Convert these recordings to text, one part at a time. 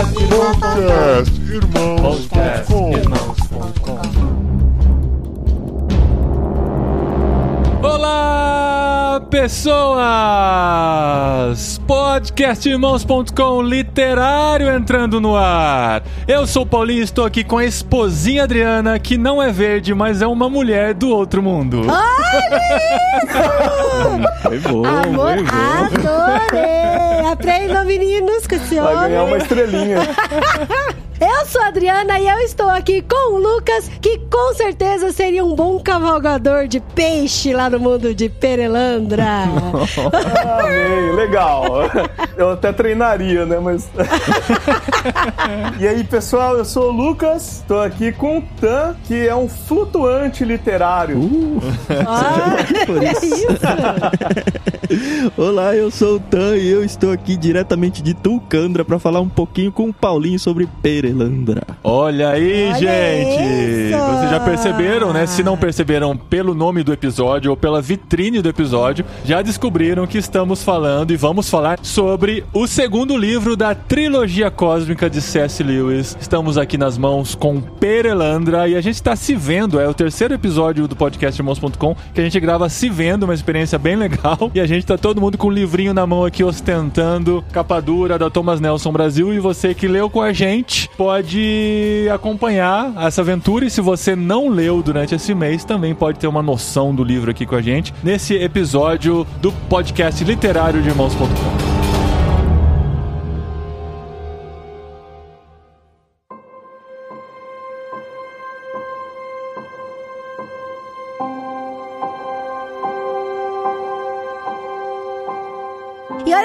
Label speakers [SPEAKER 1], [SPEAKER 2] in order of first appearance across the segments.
[SPEAKER 1] Podcast Irmãos.
[SPEAKER 2] Podcast Irmãos.com. Olá, pessoas! Podcastirmãos.com literário entrando no ar. Eu sou o Paulinho e estou aqui com a esposinha Adriana, que não é verde, mas é uma mulher do outro mundo.
[SPEAKER 3] Foi bom,
[SPEAKER 4] Amor,
[SPEAKER 3] foi bom.
[SPEAKER 4] adorei! Aprendam, meninos, com esse
[SPEAKER 5] Vai ganhar uma
[SPEAKER 4] homem.
[SPEAKER 5] estrelinha.
[SPEAKER 4] Eu sou a Adriana e eu estou aqui com o Lucas, que com certeza seria um bom cavalgador de peixe lá no mundo de Perelandra.
[SPEAKER 5] Amei, legal. Eu até treinaria, né? Mas. e aí, pessoal, eu sou o Lucas, tô aqui com o Tan, que é um flutuante literário.
[SPEAKER 3] Uh,
[SPEAKER 4] Ah, é
[SPEAKER 3] isso.
[SPEAKER 4] isso?
[SPEAKER 3] Olá, eu sou o Tan e eu estou aqui diretamente de Tulcandra para falar um pouquinho com o Paulinho sobre Perelandra.
[SPEAKER 2] Olha aí,
[SPEAKER 4] Olha
[SPEAKER 2] gente!
[SPEAKER 4] isso!
[SPEAKER 2] Vocês já perceberam, né? Se não perceberam pelo nome do episódio ou pela vitrine do episódio, já descobriram que estamos falando e vamos falar sobre o segundo livro da trilogia cósmica de C.S. Lewis. Estamos aqui nas mãos com Perelandra e a gente está se vendo. É o terceiro episódio do podcast Irmãos.com que a gente grava se vendo, uma experiência bem legal. E a gente tá todo mundo com um livrinho na mão aqui ostentando capa dura da Thomas Nelson Brasil. E você que leu com a gente pode acompanhar essa aventura. E se você não leu durante esse mês, também pode ter uma noção do livro aqui com a gente nesse episódio do podcast literário de Irmãos.com.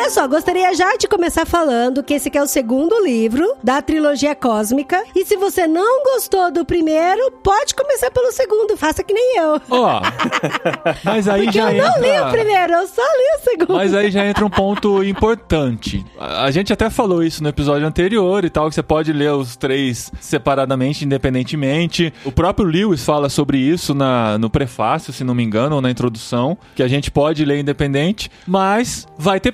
[SPEAKER 4] olha só, gostaria já de começar falando que esse aqui é o segundo livro da trilogia cósmica. E se você não gostou do primeiro, pode começar pelo segundo. Faça que nem eu.
[SPEAKER 2] Ó, mas aí
[SPEAKER 4] Porque
[SPEAKER 2] já
[SPEAKER 4] eu não
[SPEAKER 2] entra...
[SPEAKER 4] li o primeiro, eu só li o segundo.
[SPEAKER 2] Mas aí já entra um ponto importante. A gente até falou isso no episódio anterior e tal, que você pode ler os três separadamente, independentemente. O próprio Lewis fala sobre isso na, no prefácio, se não me engano, ou na introdução, que a gente pode ler independente, mas vai ter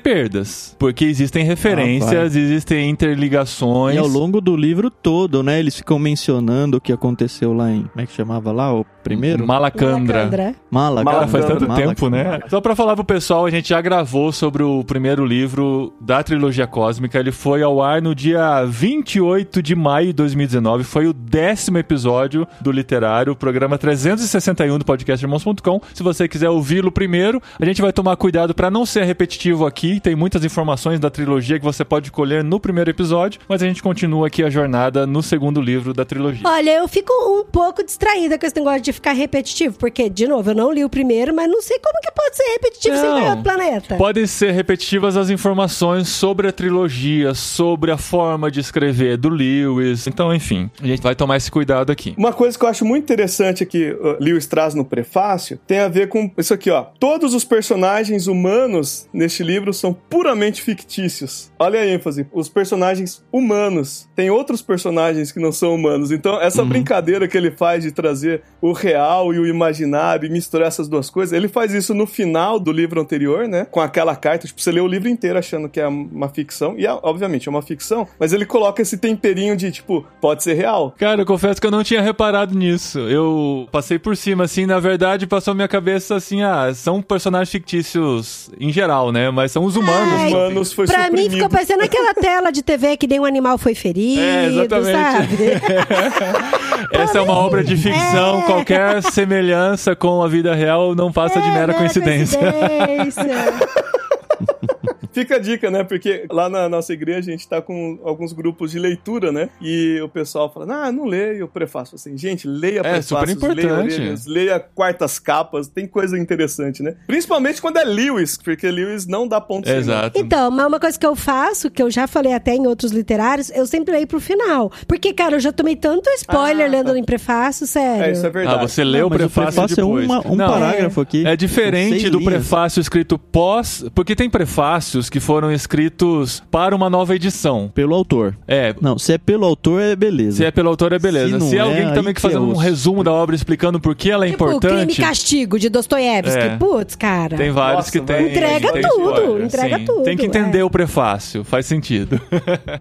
[SPEAKER 2] Porque existem referências, existem interligações.
[SPEAKER 3] E ao longo do livro todo, né, eles ficam mencionando o que aconteceu lá em... Como é que chamava lá? O primeiro?
[SPEAKER 2] Malacandra.
[SPEAKER 4] Malacandra.
[SPEAKER 3] Málaga.
[SPEAKER 2] Cara, faz tanto
[SPEAKER 3] Málaga.
[SPEAKER 2] tempo, né? Só pra falar pro pessoal, a gente já gravou sobre o primeiro livro da trilogia cósmica. Ele foi ao ar no dia 28 de maio de 2019. Foi o décimo episódio do Literário, o programa 361 do podcast Irmãos.com. Se você quiser ouvi-lo primeiro, a gente vai tomar cuidado pra não ser repetitivo aqui. Tem muitas informações da trilogia que você pode colher no primeiro episódio, mas a gente continua aqui a jornada no segundo livro da trilogia.
[SPEAKER 4] Olha, eu fico um pouco distraída com esse negócio de ficar repetitivo, porque, de novo, eu não li o primeiro, mas não sei como que pode ser repetitivo sem
[SPEAKER 2] Não.
[SPEAKER 4] ganhar outro planeta.
[SPEAKER 2] Podem ser repetitivas as informações sobre a trilogia, sobre a forma de escrever do Lewis. Então, enfim, a gente vai tomar esse cuidado aqui.
[SPEAKER 5] Uma coisa que eu acho muito interessante que o Lewis traz no prefácio tem a ver com isso aqui, ó. Todos os personagens humanos neste livro são puramente fictícios. Olha a ênfase. Os personagens humanos. Tem outros personagens que não são humanos. Então, essa brincadeira que ele faz de trazer o real e o imaginário e misturar essas duas coisas, ele faz isso no final do livro anterior, né? Com aquela carta. Tipo, você lê o livro inteiro achando que é uma ficção. E, obviamente, é uma ficção. Mas ele coloca esse temperinho de, tipo, pode ser real.
[SPEAKER 2] Cara, eu confesso que eu não tinha reparado nisso. Eu passei por cima, assim, na verdade, passou minha cabeça assim, ah, são personagens fictícios em geral, né? Mas são os humanos. São
[SPEAKER 5] Humanos foi
[SPEAKER 4] Pra mim
[SPEAKER 5] suprimido.
[SPEAKER 4] ficou parecendo aquela tela de TV que nenhum animal foi ferido,
[SPEAKER 2] É, exatamente.
[SPEAKER 4] sabe?
[SPEAKER 2] Essa é uma obra de ficção.
[SPEAKER 4] É.
[SPEAKER 2] Qualquer semelhança com a vida real não passa de
[SPEAKER 4] É,
[SPEAKER 2] mera
[SPEAKER 4] né,
[SPEAKER 2] coincidência.
[SPEAKER 4] coincidência.
[SPEAKER 5] Fica a dica, né? Porque lá na nossa igreja a gente tá com alguns grupos de leitura, né? E o pessoal fala, ah, não leio o prefácio. Assim, gente, leia
[SPEAKER 2] É,
[SPEAKER 5] prefácios,
[SPEAKER 2] super
[SPEAKER 5] leia
[SPEAKER 2] importante.
[SPEAKER 5] orelhas, leia quartas capas, tem coisa interessante, né? Principalmente quando é Lewis, porque Lewis não dá ponto nó.
[SPEAKER 2] Exato.
[SPEAKER 4] Então, mas uma coisa que eu faço, que eu já falei até em outros literários, eu sempre leio pro final. Porque, cara, eu já tomei tanto spoiler
[SPEAKER 5] Ah,
[SPEAKER 4] lendo em prefácio, sério.
[SPEAKER 5] É, isso é verdade.
[SPEAKER 2] Ah, você leu
[SPEAKER 3] Não,
[SPEAKER 2] o
[SPEAKER 3] mas
[SPEAKER 2] prefácio,
[SPEAKER 3] é
[SPEAKER 2] depois.
[SPEAKER 3] uma- um
[SPEAKER 2] Não,
[SPEAKER 3] parágrafo aqui.
[SPEAKER 2] É diferente do prefácio escrito pós, porque tem prefácios textos que foram escritos para uma nova edição.
[SPEAKER 3] Pelo autor.
[SPEAKER 2] É,
[SPEAKER 3] Não, se é pelo autor, é beleza.
[SPEAKER 2] se é pelo autor é beleza.
[SPEAKER 3] Se
[SPEAKER 2] Se,
[SPEAKER 3] não
[SPEAKER 2] alguém
[SPEAKER 3] é,
[SPEAKER 2] que também
[SPEAKER 3] que
[SPEAKER 2] fazer
[SPEAKER 3] é
[SPEAKER 2] um resumo da obra explicando por que ela é
[SPEAKER 4] Tipo, Crime e
[SPEAKER 2] importante,
[SPEAKER 4] Castigo, de Dostoiévski.
[SPEAKER 2] É.
[SPEAKER 4] Putz, cara.
[SPEAKER 2] tem vários
[SPEAKER 5] Nossa,
[SPEAKER 2] que tem.
[SPEAKER 4] Entrega
[SPEAKER 2] tem
[SPEAKER 4] tudo,
[SPEAKER 2] spoiler,
[SPEAKER 4] entrega
[SPEAKER 2] sim.
[SPEAKER 4] tudo,
[SPEAKER 2] Tem que entender
[SPEAKER 4] é.
[SPEAKER 2] o prefácio, faz sentido.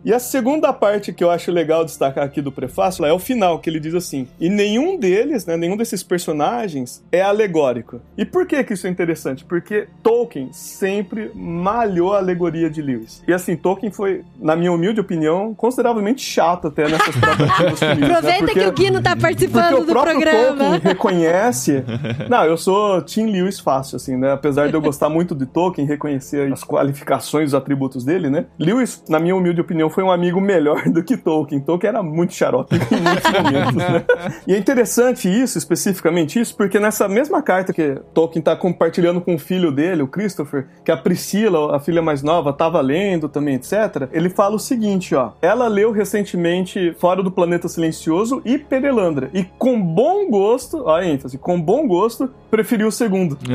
[SPEAKER 5] E a segunda parte que eu acho legal destacar aqui do prefácio é o final, que ele diz assim: e nenhum deles, né, nenhum desses personagens é alegórico. E por que que isso é interessante? Porque Tolkien sempre malhou a alegoria de Lewis. E assim, Tolkien foi, na minha humilde opinião, consideravelmente chato até nessas tratativas né?
[SPEAKER 4] Aproveita
[SPEAKER 5] Porque-
[SPEAKER 4] que o Gui não tá participando do programa.
[SPEAKER 5] Tolkien reconhece. Não, eu sou Tim Lewis fácil, assim, né? Apesar de eu gostar muito de Tolkien, reconhecer as qualificações, os atributos dele, né? Lewis, na minha humilde opinião, foi um amigo melhor do que Tolkien. Tolkien era muito xarope em muitos momentos, né? E é interessante isso, especificamente isso, porque nessa mesma carta que Tolkien tá compartilhando com o filho dele, o Christopher, que a Priscila, a filha mais nova, tava lendo também, etc. Ele fala o seguinte, ó. Ela leu recentemente Fora do Planeta Silencioso e Perelandra. E com bom gosto, ó a ênfase, com bom gosto, preferiu o segundo.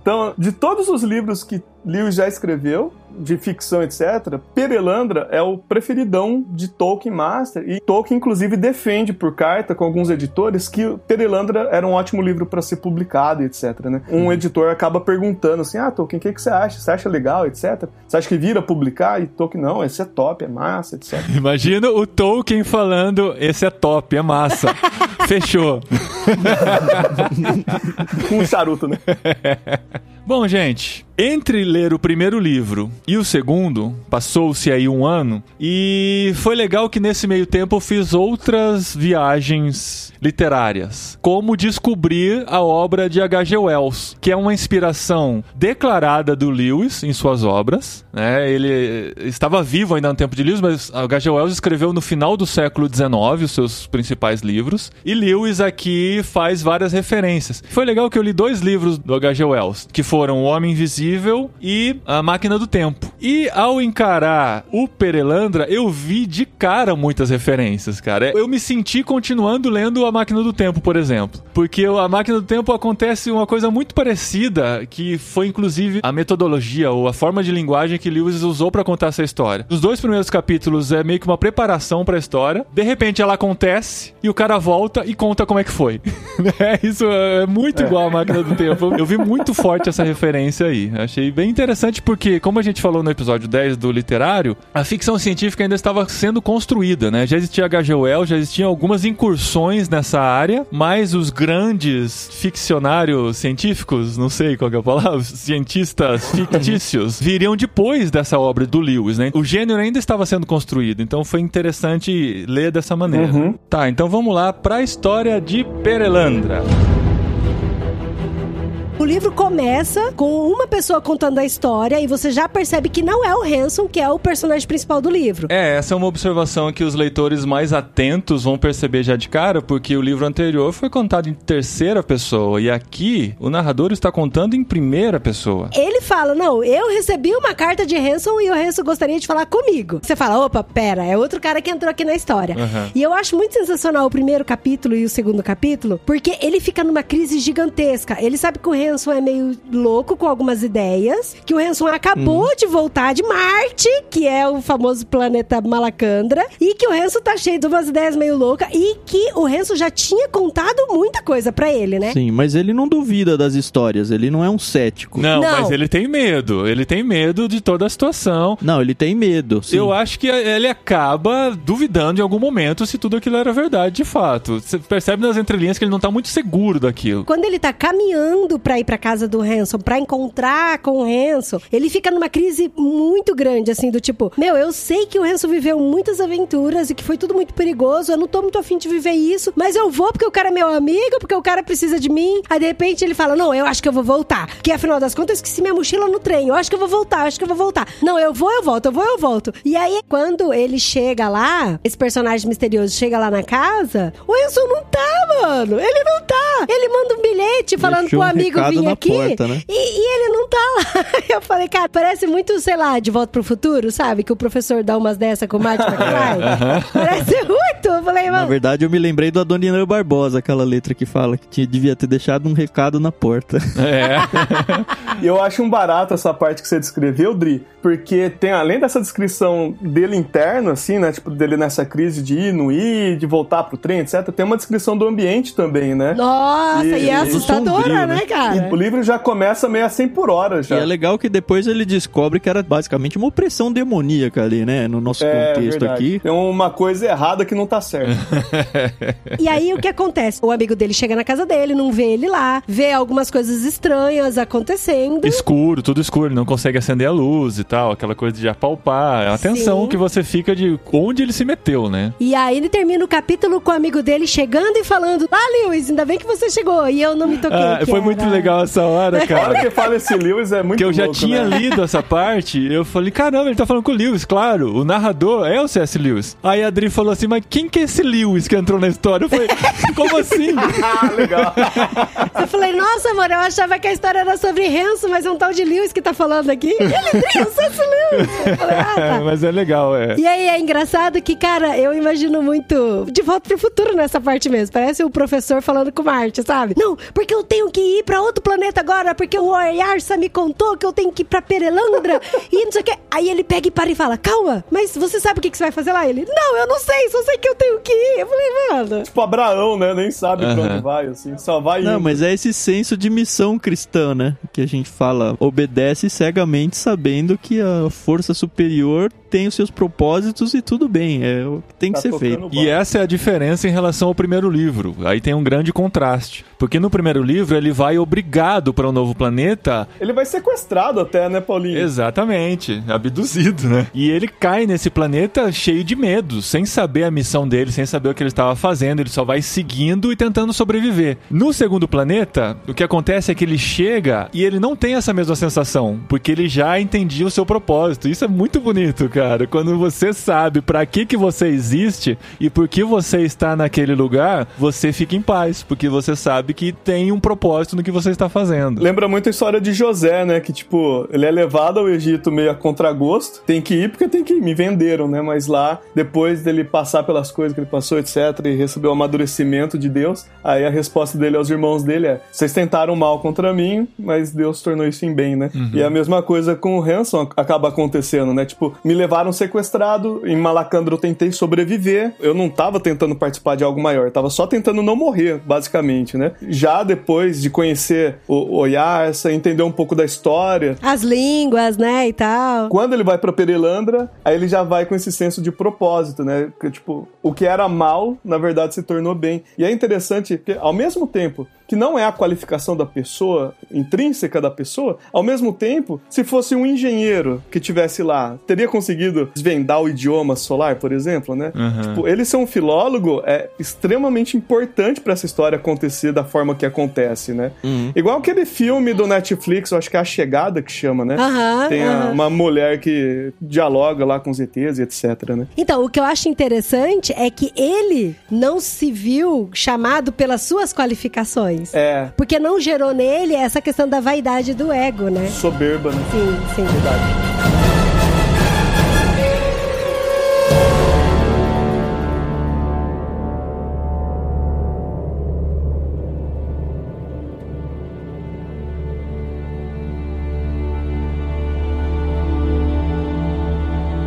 [SPEAKER 5] Então, de todos os livros que Lewis já escreveu, de ficção, etc., Perelandra é o preferidão de Tolkien Master. E Tolkien, inclusive, defende por carta com alguns editores que Perelandra era um ótimo livro para ser publicado, etc. Né? Um editor acaba perguntando assim: Ah, Tolkien, o que, que você acha? Você acha legal, etc? Você acha que vira publicar? E Tolkien, não, esse é top, é massa, etc.
[SPEAKER 2] Imagina o Tolkien falando: esse é top, é massa. Fechou.
[SPEAKER 5] Com um charuto, né?
[SPEAKER 2] Bom, gente, entre ler o primeiro livro e o segundo, passou-se aí um ano, e foi legal que nesse meio tempo eu fiz outras viagens literárias, como descobrir a obra de H.G. Wells, que é uma inspiração declarada do Lewis em suas obras. Né? Ele estava vivo ainda no tempo de Lewis, mas H.G. Wells escreveu no final do século XIX os seus principais livros, e Lewis aqui faz várias referências. Foi legal que eu li dois livros do H.G. Wells, que foram O Homem Invisível e A Máquina do Tempo. E ao encarar o Perelandra, eu vi de cara muitas referências, cara. Eu me senti continuando lendo A Máquina do Tempo, por exemplo. Porque A Máquina do Tempo acontece uma coisa muito parecida, que foi inclusive a metodologia ou a forma de linguagem que Lewis usou para contar essa história. Os dois primeiros capítulos é meio que uma preparação para a história. De repente ela acontece e o cara volta e conta como é que foi. Né? Isso é muito igual a Máquina do Tempo. Eu vi muito forte essa referência aí. Achei bem interessante porque, como a gente falou no episódio 10 do literário, a ficção científica ainda estava sendo construída, né? Já existia H.G. Wells, já existiam algumas incursões nessa área, mas os grandes ficcionários científicos, não sei qual que é a palavra, cientistas fictícios, viriam depois dessa obra do Lewis, né? O gênero ainda estava sendo construído, então foi interessante ler dessa maneira.
[SPEAKER 5] Uhum.
[SPEAKER 2] Tá, então vamos lá para a história de Perelandra.
[SPEAKER 4] O livro começa com uma pessoa contando a história e você já percebe que não é o Hanson, que é o personagem principal do livro.
[SPEAKER 2] É, essa é uma observação que os leitores mais atentos vão perceber já de cara, porque o livro anterior foi contado em terceira pessoa e aqui o narrador está contando em primeira pessoa.
[SPEAKER 4] Ele fala: Não, eu recebi uma carta de Hanson e o Hanson gostaria de falar comigo. Você fala: opa, pera, é outro cara que entrou aqui na história.
[SPEAKER 2] Aham.
[SPEAKER 4] E eu acho muito sensacional o primeiro capítulo e o segundo capítulo, porque ele fica numa crise gigantesca. Ele sabe que o Hanson é meio louco com algumas ideias, que o Hanson acabou de voltar de Marte, que é o famoso planeta Malacandra, e que o Hanson tá cheio de umas ideias meio loucas e que o Hanson já tinha contado muita coisa pra ele, né?
[SPEAKER 3] Sim, mas ele não duvida das histórias, ele não é um cético.
[SPEAKER 2] Não,
[SPEAKER 4] Não.
[SPEAKER 2] mas ele tem medo. Ele tem medo de toda a situação.
[SPEAKER 3] Não, ele tem medo. Sim.
[SPEAKER 2] Eu acho que ele acaba duvidando em algum momento se tudo aquilo era verdade de fato. Você percebe nas entrelinhas que ele não tá muito seguro daquilo.
[SPEAKER 4] Quando ele tá caminhando pra ir pra casa do Hanson, pra encontrar com o Hanson, ele fica numa crise muito grande, assim, do tipo, meu, eu sei que o Hanson viveu muitas aventuras e que foi tudo muito perigoso, eu não tô muito afim de viver isso, mas eu vou porque o cara é meu amigo, porque o cara precisa de mim. Aí, de repente, ele fala, não, eu acho que eu vou voltar. Que, afinal das contas, eu esqueci minha mochila no trem, eu acho que eu vou voltar, eu acho que eu vou voltar. Não, eu vou, eu volto, eu vou, eu volto. E aí, quando ele chega lá, esse personagem misterioso chega lá na casa, o Hanson não tá, mano. Ele não tá. Ele manda um bilhete falando
[SPEAKER 3] Deixou
[SPEAKER 4] pro
[SPEAKER 3] um
[SPEAKER 4] amigo
[SPEAKER 3] recado
[SPEAKER 4] vir
[SPEAKER 3] na
[SPEAKER 4] aqui
[SPEAKER 3] porta, né?
[SPEAKER 4] e, e ele não tá lá. Eu falei, cara, parece muito, sei lá, de volta pro futuro, sabe? Que o professor dá umas dessa com o Martin McFly. Parece muito. Eu falei,
[SPEAKER 3] Na
[SPEAKER 4] mano.
[SPEAKER 3] verdade, eu me lembrei do Adoniran Barbosa, aquela letra que fala que tinha, devia ter deixado um recado na porta.
[SPEAKER 2] É.
[SPEAKER 5] E eu acho um barato essa parte que você descreveu, Dri, porque tem, além dessa descrição dele interno, assim, né? Tipo, dele nessa crise de ir, não ir, de voltar pro trem, etc. Tem uma descrição do ambiente também, né?
[SPEAKER 4] Nossa, e,
[SPEAKER 5] E-
[SPEAKER 4] é assustadora,
[SPEAKER 3] sombrio,
[SPEAKER 4] né,
[SPEAKER 3] né?
[SPEAKER 4] Cara?
[SPEAKER 5] E o livro já começa meio a 100 por hora
[SPEAKER 3] E
[SPEAKER 5] já.
[SPEAKER 3] é legal que depois ele descobre que era basicamente uma opressão demoníaca ali, né? No nosso
[SPEAKER 5] É,
[SPEAKER 3] contexto
[SPEAKER 5] verdade.
[SPEAKER 3] aqui.
[SPEAKER 5] Tem uma coisa errada que não tá certa.
[SPEAKER 4] E aí o que acontece? O amigo dele chega na casa dele, não vê ele lá, vê algumas coisas estranhas acontecendo.
[SPEAKER 2] escuro, tudo escuro, ele não consegue acender a luz e tal, aquela coisa de apalpar. É a tensão
[SPEAKER 4] Sim.
[SPEAKER 2] que você fica de onde ele se meteu, né?
[SPEAKER 4] E aí ele termina o capítulo com o amigo dele chegando e falando: Ah, Lewis, ainda bem que você chegou. E eu não me toquei.
[SPEAKER 2] Ah, foi
[SPEAKER 4] era.
[SPEAKER 2] muito legal essa hora,
[SPEAKER 5] A
[SPEAKER 2] cara.
[SPEAKER 5] hora que fala esse Lewis é muito
[SPEAKER 2] Que eu já
[SPEAKER 5] louco,
[SPEAKER 2] tinha
[SPEAKER 5] né?
[SPEAKER 2] lido essa parte, eu falei, caramba, ele tá falando com o Lewis, claro. O narrador é o C.S. Lewis. Aí a Adri falou assim, mas quem que é esse Lewis que entrou na história? Eu falei, como assim?
[SPEAKER 5] Ah, legal.
[SPEAKER 4] Eu falei, nossa, amor, eu achava que a história era sobre Renzo, mas é um tal de Lewis que tá falando aqui. Ele, Dri, o C.S. Lewis. Eu falei, ah,
[SPEAKER 2] É,
[SPEAKER 4] tá.
[SPEAKER 2] mas é legal, é.
[SPEAKER 4] E aí é engraçado que, cara, eu imagino muito de volta pro futuro nessa parte mesmo. Parece o professor falando com o Marte, sabe? Não, porque eu tenho que ir pra outro planeta agora, porque o Oyarsa me contou que eu tenho que ir pra Perelandra e não sei o que. Aí ele pega e para e fala: Calma, mas você sabe o que, que você vai fazer lá? Ele: Não, eu não sei, só sei que eu tenho que ir. Eu falei, mano.
[SPEAKER 5] tipo Abraão, né? Nem sabe pra
[SPEAKER 2] Aham.
[SPEAKER 5] onde vai, assim. Só vai
[SPEAKER 3] Não,
[SPEAKER 5] indo.
[SPEAKER 3] mas é esse senso de missão cristã, né? Que a gente fala, obedece cegamente sabendo que a força superior tem os seus propósitos e tudo bem, é o que tem que
[SPEAKER 5] Tá
[SPEAKER 3] ser feito.
[SPEAKER 2] E essa é a diferença em relação ao primeiro livro. Aí tem um grande contraste. Porque no primeiro livro ele vai obrigado para um novo planeta
[SPEAKER 5] Ele vai sequestrado até, né, Paulinho?
[SPEAKER 2] Exatamente, abduzido, né? E ele cai nesse planeta cheio de medo, sem saber a missão dele, sem saber o que ele estava fazendo, ele só vai seguindo e tentando sobreviver. No segundo planeta, o que acontece é que ele chega e ele não tem essa mesma sensação, porque ele já entendia o seu propósito. Isso é muito bonito, cara. Quando você sabe para que que você existe e por que você está naquele lugar, você fica em paz, porque você sabe que tem um propósito no que você está fazendo.
[SPEAKER 5] Lembra muito a história de José, né? Que, tipo, ele é levado ao Egito meio a contragosto. Tem que ir porque tem que ir. Me venderam, né? Mas lá, depois dele passar pelas coisas que ele passou, etc., e receber o amadurecimento de Deus, aí a resposta dele aos irmãos dele é: vocês tentaram mal contra mim, mas Deus tornou isso em bem, né? E a mesma coisa com o Hanson acaba acontecendo, né? Tipo, me levaram sequestrado, em Malacandro eu tentei sobreviver. Eu não tava tentando participar de algo maior, tava só tentando não morrer, basicamente, né? Já depois de conhecer o Oyarsa, entender um pouco da história,
[SPEAKER 4] As línguas, né, e tal.
[SPEAKER 5] quando ele vai pra Perelandra, aí ele já vai com esse senso de propósito, né? Que, tipo, o que era mal, na verdade, se tornou bem. E é interessante que, ao mesmo tempo que não é a qualificação da pessoa, intrínseca da pessoa, ao mesmo tempo, se fosse um engenheiro que tivesse lá, teria conseguido desvendar o idioma solar, por exemplo, né? Tipo, ele ser um filólogo é extremamente importante pra essa história acontecer da forma que acontece, né? Igual aquele filme do Netflix, eu acho que é A Chegada que chama, né?
[SPEAKER 4] Aham,
[SPEAKER 5] Tem a- uma mulher que dialoga lá com os ETs e etc, né?
[SPEAKER 4] Então, o que eu acho interessante é que ele não se viu chamado pelas suas qualificações.
[SPEAKER 5] É,
[SPEAKER 4] Porque não gerou nele essa questão da vaidade do ego, né?
[SPEAKER 5] soberba, né?
[SPEAKER 4] Sim, sim.
[SPEAKER 5] Verdade.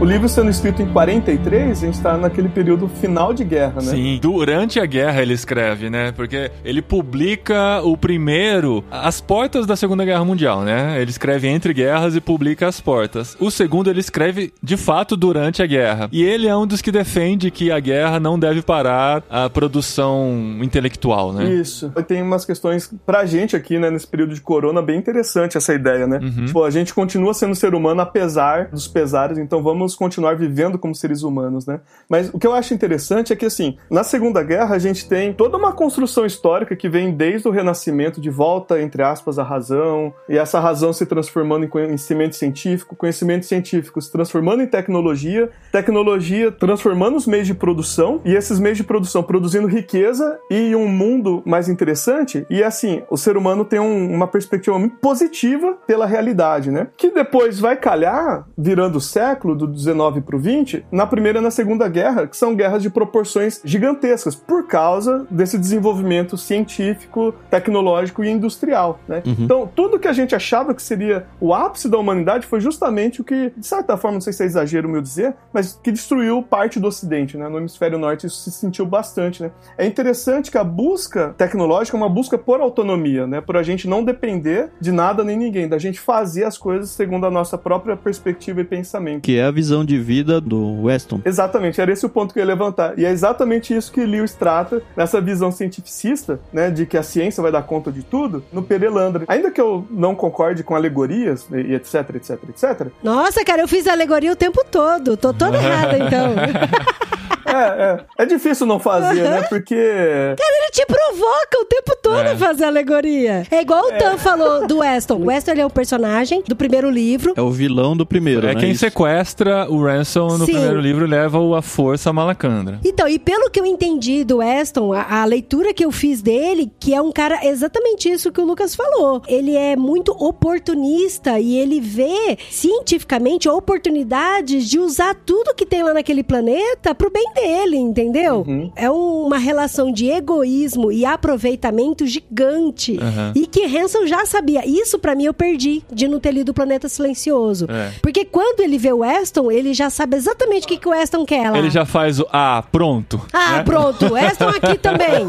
[SPEAKER 5] O livro sendo escrito em 43, a gente tá naquele período final de guerra, né?
[SPEAKER 2] Sim, durante a guerra ele escreve, né? Porque ele publica o primeiro, as portas da Segunda Guerra Mundial, né? Ele escreve entre guerras e publica as portas. O segundo ele escreve de fato durante a guerra. E ele é um dos que defende que a guerra não deve parar a produção intelectual, né?
[SPEAKER 5] Isso. Tem umas questões pra gente aqui, né, nesse período de corona, bem interessante essa ideia, né?
[SPEAKER 2] Uhum.
[SPEAKER 5] Tipo, a gente continua sendo ser humano apesar dos pesares, então vamos continuar vivendo como seres humanos, né? Mas o que eu acho interessante é que, assim, na Segunda Guerra a gente tem toda uma construção histórica que vem desde o Renascimento, de volta, entre aspas, à razão, e essa razão se transformando em conhecimento científico, conhecimento científico se transformando em tecnologia, tecnologia transformando os meios de produção, e esses meios de produção produzindo riqueza e um mundo mais interessante, e assim, o ser humano tem um, uma perspectiva muito positiva pela realidade, né? Que depois vai calhar, virando o século, do 19 para o 20, na Primeira e na Segunda Guerra, que são guerras de proporções gigantescas, por causa desse desenvolvimento científico, tecnológico e industrial, né? Uhum. Então, tudo que a gente achava que seria o ápice da humanidade foi justamente o que, de certa forma, não sei se é exagero meu dizer, mas que destruiu parte do Ocidente, né? No hemisfério norte isso se sentiu bastante, né? É interessante que a busca tecnológica é uma busca por autonomia, né? Por a gente não depender de nada nem ninguém, da gente fazer as coisas segundo a nossa própria perspectiva e pensamento.
[SPEAKER 3] Que é a visão de vida do Weston.
[SPEAKER 5] Exatamente, era esse o ponto que eu ia levantar. E é exatamente isso que Lewis trata nessa visão cientificista, né? De que a ciência vai dar conta de tudo, no Perelandra. Ainda que eu não concorde com alegorias e etc, etc, etc.
[SPEAKER 4] Nossa, cara, eu fiz alegoria o tempo todo. Tô toda errada, então.
[SPEAKER 5] É, é. É difícil não fazer, né? Porque.
[SPEAKER 4] Cara, ele te provoca o tempo todo é. a fazer alegoria. É igual o é. Tan falou do Weston. O Weston é um personagem do primeiro livro.
[SPEAKER 3] É o vilão do primeiro.
[SPEAKER 2] É
[SPEAKER 3] né?
[SPEAKER 2] quem Isso. sequestra o Ransom no Sim. primeiro livro e leva-o à força a Malacandra.
[SPEAKER 4] Então, e pelo que eu entendi do Weston, a, a leitura que eu fiz dele, que é um cara exatamente isso que o Lucas falou. Ele é muito oportunista e ele vê cientificamente oportunidades de usar tudo que tem lá naquele planeta pro bem dele, entendeu? Uhum. É uma relação de egoísmo e aproveitamento gigante. Uhum. E que Hanson já sabia. Isso para mim eu perdi de não ter lido o Planeta Silencioso. É. Porque quando ele vê o Weston, ele já sabe exatamente o que, que o Weston quer lá.
[SPEAKER 2] Ele já faz o ah, pronto.
[SPEAKER 4] Ah, né? pronto. Weston aqui também.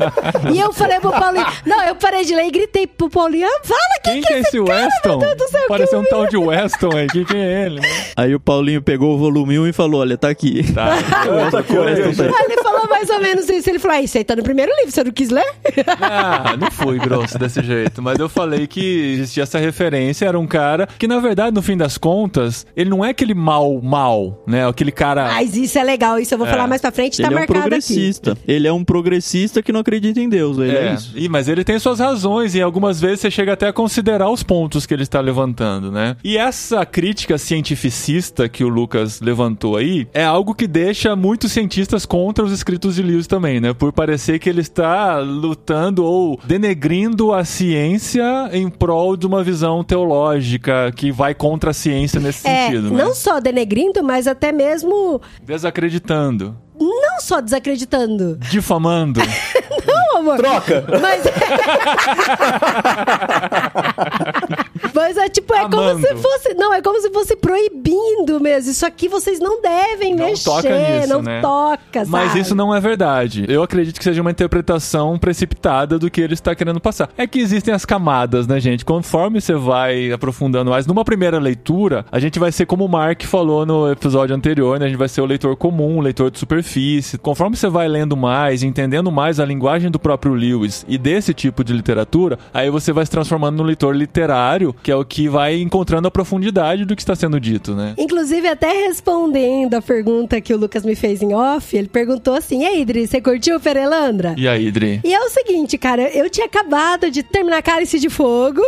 [SPEAKER 4] e eu falei pro Paulinho. Não, eu parei de ler e gritei pro Paulinho: ah, fala quem, quem que é esse, esse Weston?
[SPEAKER 2] Parece um tal de Weston aí. Quem que é ele? Né?
[SPEAKER 3] Aí o Paulinho pegou o volume 1 e falou: olha, tá aqui.
[SPEAKER 2] Tá.
[SPEAKER 4] tá aqui, ele falou mais ou menos isso. Ele falou: ah, isso aí tá no primeiro livro, você não quis ler?
[SPEAKER 2] Ah, não fui grosso desse jeito. Mas eu falei que existia essa referência. Era um cara que, na verdade, no fim das contas, ele não é aquele mal, mal, né? Aquele cara.
[SPEAKER 4] Mas isso é legal, isso eu vou é. falar mais pra frente, tá
[SPEAKER 3] ele
[SPEAKER 4] marcado
[SPEAKER 3] é um progressista.
[SPEAKER 4] Aqui.
[SPEAKER 3] Ele é um progressista que não acredita em Deus. Ele é, é isso.
[SPEAKER 2] E, mas ele tem suas razões e algumas vezes você chega até a considerar os pontos que ele está levantando, né? E essa crítica cientificista que o Lucas levantou aí é algo que deixa muitos cientistas contra os escritos de Lewis também, né? Por parecer que ele está lutando ou denegrindo a ciência em prol de uma visão teológica que vai contra a ciência nesse
[SPEAKER 4] é,
[SPEAKER 2] sentido.
[SPEAKER 4] Né? Não só denegrindo, mas até mesmo.
[SPEAKER 2] Desacreditando.
[SPEAKER 4] Não só desacreditando.
[SPEAKER 2] Difamando.
[SPEAKER 4] não, amor.
[SPEAKER 5] Troca.
[SPEAKER 4] Mas. Mas é tipo, é Amando. como se fosse. Não, é como se fosse proibindo mesmo. Isso aqui vocês não devem não mexer. Toca nisso, não né? toca, sabe?
[SPEAKER 2] Mas isso não é verdade. Eu acredito que seja uma interpretação precipitada do que ele está querendo passar. É que existem as camadas, né, gente? Conforme você vai aprofundando mais, numa primeira leitura, a gente vai ser como o Mark falou no episódio anterior, né? A gente vai ser o leitor comum, o leitor de superfície. Conforme você vai lendo mais, entendendo mais a linguagem do próprio Lewis e desse tipo de literatura, aí você vai se transformando no leitor literário que é o que vai encontrando a profundidade do que está sendo dito, né?
[SPEAKER 4] Inclusive, até respondendo a pergunta que o Lucas me fez em off, ele perguntou assim: E aí, Idri, você curtiu o Perelandra?
[SPEAKER 2] E aí, Idri?
[SPEAKER 4] E é o seguinte, cara, eu tinha acabado de terminar Cálice de Fogo.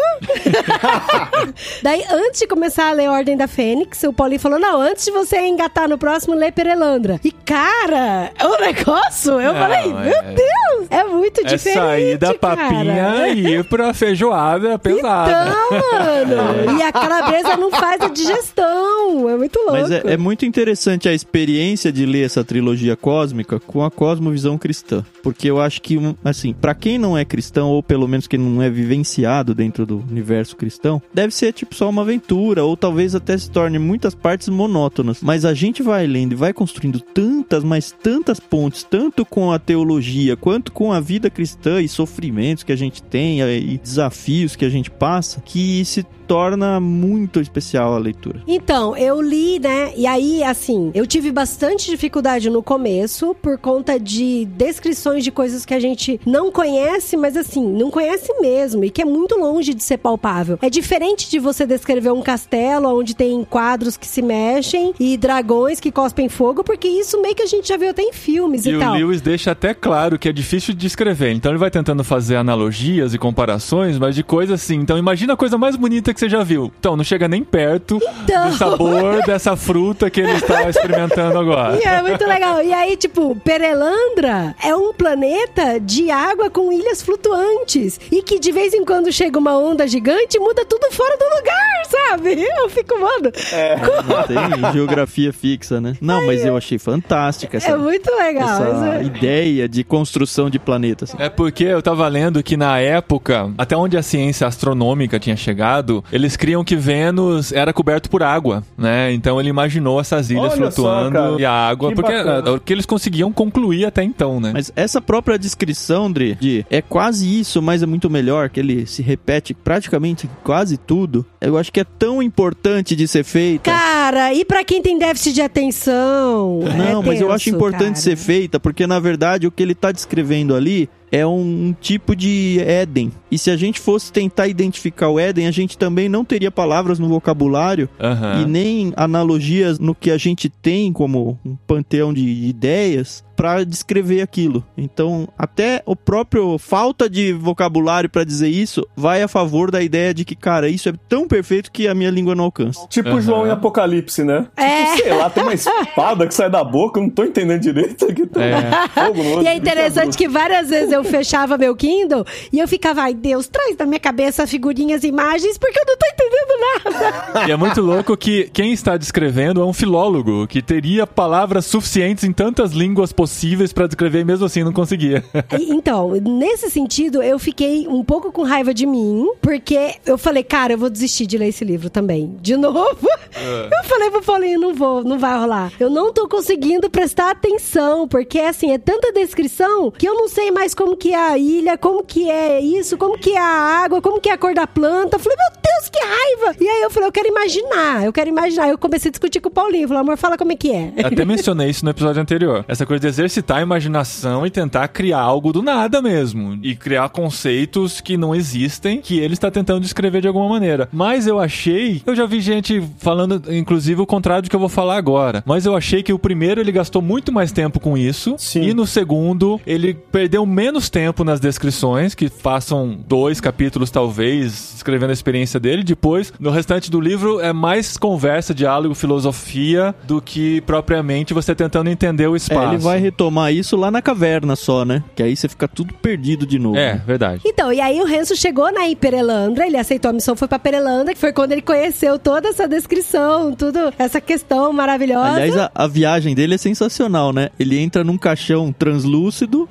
[SPEAKER 4] Daí, antes de começar a ler Ordem da Fênix, o Paulinho falou: Não, antes de você engatar no próximo, lê Perelandra. E, cara, é um negócio. Eu Não, falei: Meu é... Deus, é muito é diferente. É sair
[SPEAKER 2] da papinha e ir pra feijoada pesada.
[SPEAKER 4] Então, mano mano. E a calabresa não faz a digestão. É muito louco.
[SPEAKER 3] Mas é, é, muito interessante a experiência de ler essa trilogia cósmica com a cosmovisão cristã. Porque eu acho que, assim, para quem não é cristão, ou pelo menos quem não é vivenciado dentro do universo cristão, deve ser tipo só uma aventura, ou talvez até se torne muitas partes monótonas. Mas a gente vai lendo e vai construindo tantas, mas tantas pontes, tanto com a teologia, quanto com a vida cristã e sofrimentos que a gente tem, e desafios que a gente passa, que se petite torna muito especial a leitura.
[SPEAKER 4] Então, eu li, né? E aí, assim, eu tive bastante dificuldade no começo por conta de descrições de coisas que a gente não conhece, mas assim, não conhece mesmo e que é muito longe de ser palpável. É diferente de você descrever um castelo onde tem quadros que se mexem e dragões que cospem fogo, porque isso meio que a gente já viu até em filmes e,
[SPEAKER 2] E o
[SPEAKER 4] tal.
[SPEAKER 2] Lewis deixa até claro que é difícil de descrever. Então ele vai tentando fazer analogias e comparações, mas de coisas assim. Então imagina a coisa mais bonita que você já viu. Então não chega nem perto
[SPEAKER 4] Então.
[SPEAKER 2] do sabor dessa fruta que ele está experimentando agora.
[SPEAKER 4] E é muito legal. E aí, tipo, Perelandra é um planeta de água com ilhas flutuantes. E que de vez em quando chega uma onda gigante e muda tudo fora do lugar, sabe? Eu fico, mano.
[SPEAKER 3] Não tem geografia fixa, né? Não, mas eu achei fantástica essa,
[SPEAKER 4] É muito legal.
[SPEAKER 3] essa
[SPEAKER 4] é-
[SPEAKER 3] ideia de construção de planetas.
[SPEAKER 2] É porque eu tava lendo que na época, até onde a ciência astronômica tinha chegado, eles criam que Vênus era coberto por água, né? Então ele imaginou essas ilhas
[SPEAKER 5] Olha só,
[SPEAKER 2] flutuando
[SPEAKER 5] cara.
[SPEAKER 2] e a água,
[SPEAKER 5] Que
[SPEAKER 2] porque
[SPEAKER 5] bacana.
[SPEAKER 2] era o que eles conseguiam concluir até então, né?
[SPEAKER 3] Mas essa própria descrição, Dri, de é quase isso, mas é muito melhor, que ele se repete praticamente quase tudo, eu acho que é tão importante de ser feita.
[SPEAKER 4] Cara, e pra quem tem déficit de atenção?
[SPEAKER 3] Não,
[SPEAKER 4] É
[SPEAKER 3] mas eu
[SPEAKER 4] tenso,
[SPEAKER 3] acho importante
[SPEAKER 4] cara.
[SPEAKER 3] ser feita, porque na verdade o que ele tá descrevendo ali é um, tipo de Éden. E se a gente fosse tentar identificar o Éden, a gente também não teria palavras no vocabulário
[SPEAKER 2] Aham.
[SPEAKER 3] e nem analogias no que a gente tem como um panteão de ideias para descrever aquilo. Então, até o próprio falta de vocabulário para dizer isso vai a favor da ideia de que, cara, isso é tão perfeito que a minha língua não alcança.
[SPEAKER 5] Tipo
[SPEAKER 2] Aham.
[SPEAKER 5] João em Apocalipse, né?
[SPEAKER 4] É.
[SPEAKER 5] Tipo, sei lá, tem uma espada que sai da boca, eu não tô entendendo direito. Aqui tem
[SPEAKER 2] É.
[SPEAKER 5] fogo.
[SPEAKER 4] E é interessante que várias vezes eu fechava meu Kindle e eu ficava, ai Deus, traz na minha cabeça figurinhas e imagens, porque eu não tô entendendo nada.
[SPEAKER 2] E é muito louco que quem está descrevendo é um filólogo, que teria palavras suficientes em tantas línguas possíveis para descrever e mesmo assim não conseguia.
[SPEAKER 4] Então, nesse sentido, eu fiquei um pouco com raiva de mim, porque eu falei, cara, eu vou desistir de ler esse livro também. De novo. Eu falei pro Paulinho, não vou, não vai rolar. Eu não tô conseguindo prestar atenção, porque assim, é tanta descrição que eu não sei mais como que é a ilha, como que é isso, como que é a água, como que é a cor da planta. Eu falei, meu Deus, que raiva! E aí eu falei, eu quero imaginar, eu quero imaginar. Eu comecei a discutir com o Paulinho, falei, amor, fala como é que é.
[SPEAKER 2] Até mencionei isso no episódio anterior. Essa coisa de exercitar a imaginação e tentar criar algo do nada mesmo. E criar conceitos que não existem, que ele está tentando descrever de alguma maneira. Mas eu achei. Eu já vi gente falando, inclusive, o contrário do que eu vou falar agora. Mas eu achei que o primeiro ele gastou muito mais tempo com isso.
[SPEAKER 5] Sim.
[SPEAKER 2] E no segundo, ele perdeu menos tempo nas descrições, que façam dois capítulos, talvez, escrevendo a experiência dele. Depois, no restante do livro, é mais conversa, diálogo, filosofia, do que propriamente você tentando entender o
[SPEAKER 3] É,
[SPEAKER 2] espaço.
[SPEAKER 3] ele vai retomar isso lá na caverna só, né? Que aí você fica tudo perdido de novo.
[SPEAKER 2] É,
[SPEAKER 3] né?
[SPEAKER 2] verdade.
[SPEAKER 4] Então, e aí o Renzo chegou na Perelandra, ele aceitou a missão, foi pra Perelandra, que foi quando ele conheceu toda essa descrição, tudo, essa questão maravilhosa.
[SPEAKER 3] Aliás, a, a viagem dele é sensacional, né? Ele entra num caixão translúcido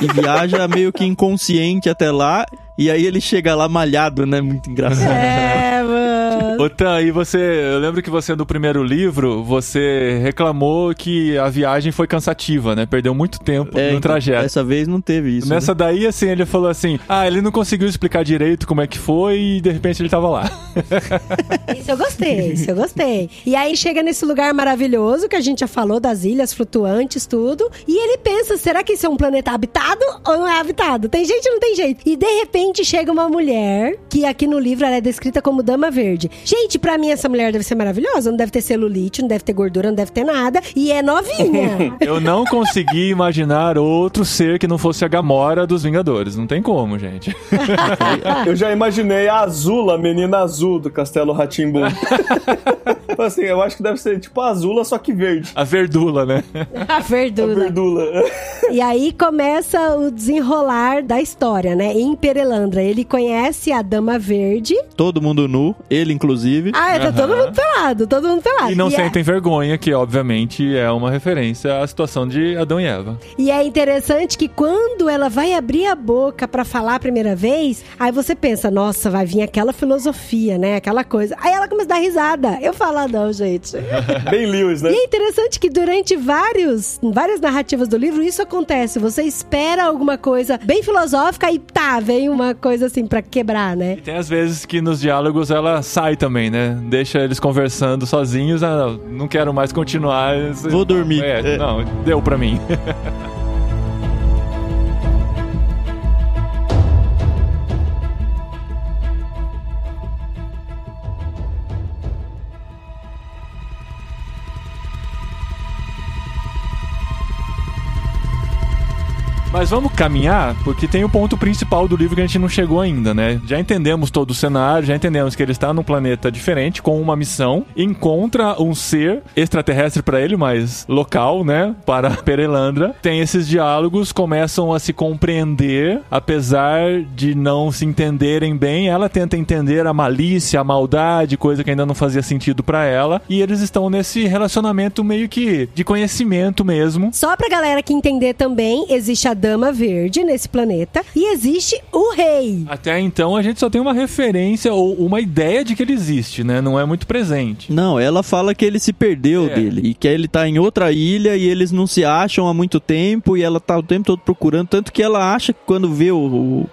[SPEAKER 3] e viaja meio que inconsciente até lá. E aí ele chega lá malhado, né? Muito engraçado.
[SPEAKER 4] É, mano.
[SPEAKER 2] Ô, Tan, e você, eu lembro que você no primeiro livro, você reclamou que a viagem foi cansativa, né? Perdeu muito tempo
[SPEAKER 3] É,
[SPEAKER 2] no
[SPEAKER 3] então,
[SPEAKER 2] trajeto.
[SPEAKER 3] Dessa vez não teve isso.
[SPEAKER 2] Nessa
[SPEAKER 3] né?
[SPEAKER 2] daí, assim, ele falou assim: Ah, ele não conseguiu explicar direito como é que foi e de repente ele tava lá.
[SPEAKER 4] Isso eu gostei, isso eu gostei. E aí chega nesse lugar maravilhoso que a gente já falou das ilhas flutuantes, tudo. E ele pensa: será que isso é um planeta habitado ou não é habitado? Tem gente ou não tem jeito? E de repente chega uma mulher, que aqui no livro ela é descrita como Dama Verde. Gente, pra mim essa mulher deve ser maravilhosa. Não deve ter celulite, não deve ter gordura, não deve ter nada. E é novinha.
[SPEAKER 2] Eu não consegui imaginar outro ser que não fosse a Gamora dos Vingadores. Não tem como, gente.
[SPEAKER 5] Eu já imaginei a Azula, a menina azul do Castelo Ratimbum. assim, eu acho que deve ser tipo a Azula, só que verde.
[SPEAKER 2] A verdula, né?
[SPEAKER 4] a
[SPEAKER 5] A
[SPEAKER 4] verdura.
[SPEAKER 5] verdula.
[SPEAKER 4] E aí começa o desenrolar da história, né? Em Perelandra, ele conhece a Dama Verde.
[SPEAKER 3] Todo mundo nu, ele inclusive.
[SPEAKER 4] Ah, tá todo mundo pelado, todo mundo pelado.
[SPEAKER 2] E não
[SPEAKER 4] é-
[SPEAKER 2] sentem vergonha, que obviamente é uma referência à situação de Adão e Eva.
[SPEAKER 4] E é interessante que quando ela vai abrir a boca pra falar a primeira vez, aí você pensa, nossa, vai vir aquela filosofia, né? Aquela coisa. Aí ela começa a dar risada. Eu falo, ah, não, gente.
[SPEAKER 5] Bem Lewis, né?
[SPEAKER 4] E é interessante que durante vários, várias narrativas do livro, isso acontece. Você espera alguma coisa bem filosófica e tá, vem uma coisa assim pra quebrar, né?
[SPEAKER 2] E tem às vezes que nos diálogos ela sai também, né? Deixa eles conversando sozinhos. Ah, não quero mais continuar.
[SPEAKER 3] Vou dormir. É.
[SPEAKER 2] não, deu pra mim. Mas vamos caminhar, porque tem o ponto principal do livro que a gente não chegou ainda, né? Já entendemos todo o cenário, já entendemos que ele está num planeta diferente, com uma missão, encontra um ser extraterrestre para ele, mas local, né? Para Perelandra. Tem esses diálogos, começam a se compreender, apesar de não se entenderem bem. Ela tenta entender a malícia, a maldade, coisa que ainda não fazia sentido para ela. E eles estão nesse relacionamento meio que de conhecimento mesmo.
[SPEAKER 4] Só pra galera que entender também, existe a Dama Verde nesse planeta e existe o Rei.
[SPEAKER 2] Até então a gente só tem uma referência ou uma ideia de que ele existe, né? Não é muito presente.
[SPEAKER 3] Não, ela fala que ele se perdeu
[SPEAKER 2] É.
[SPEAKER 3] dele e que ele tá em outra ilha e eles não se acham há muito tempo e ela tá o tempo todo procurando. Tanto que ela acha que quando vê o,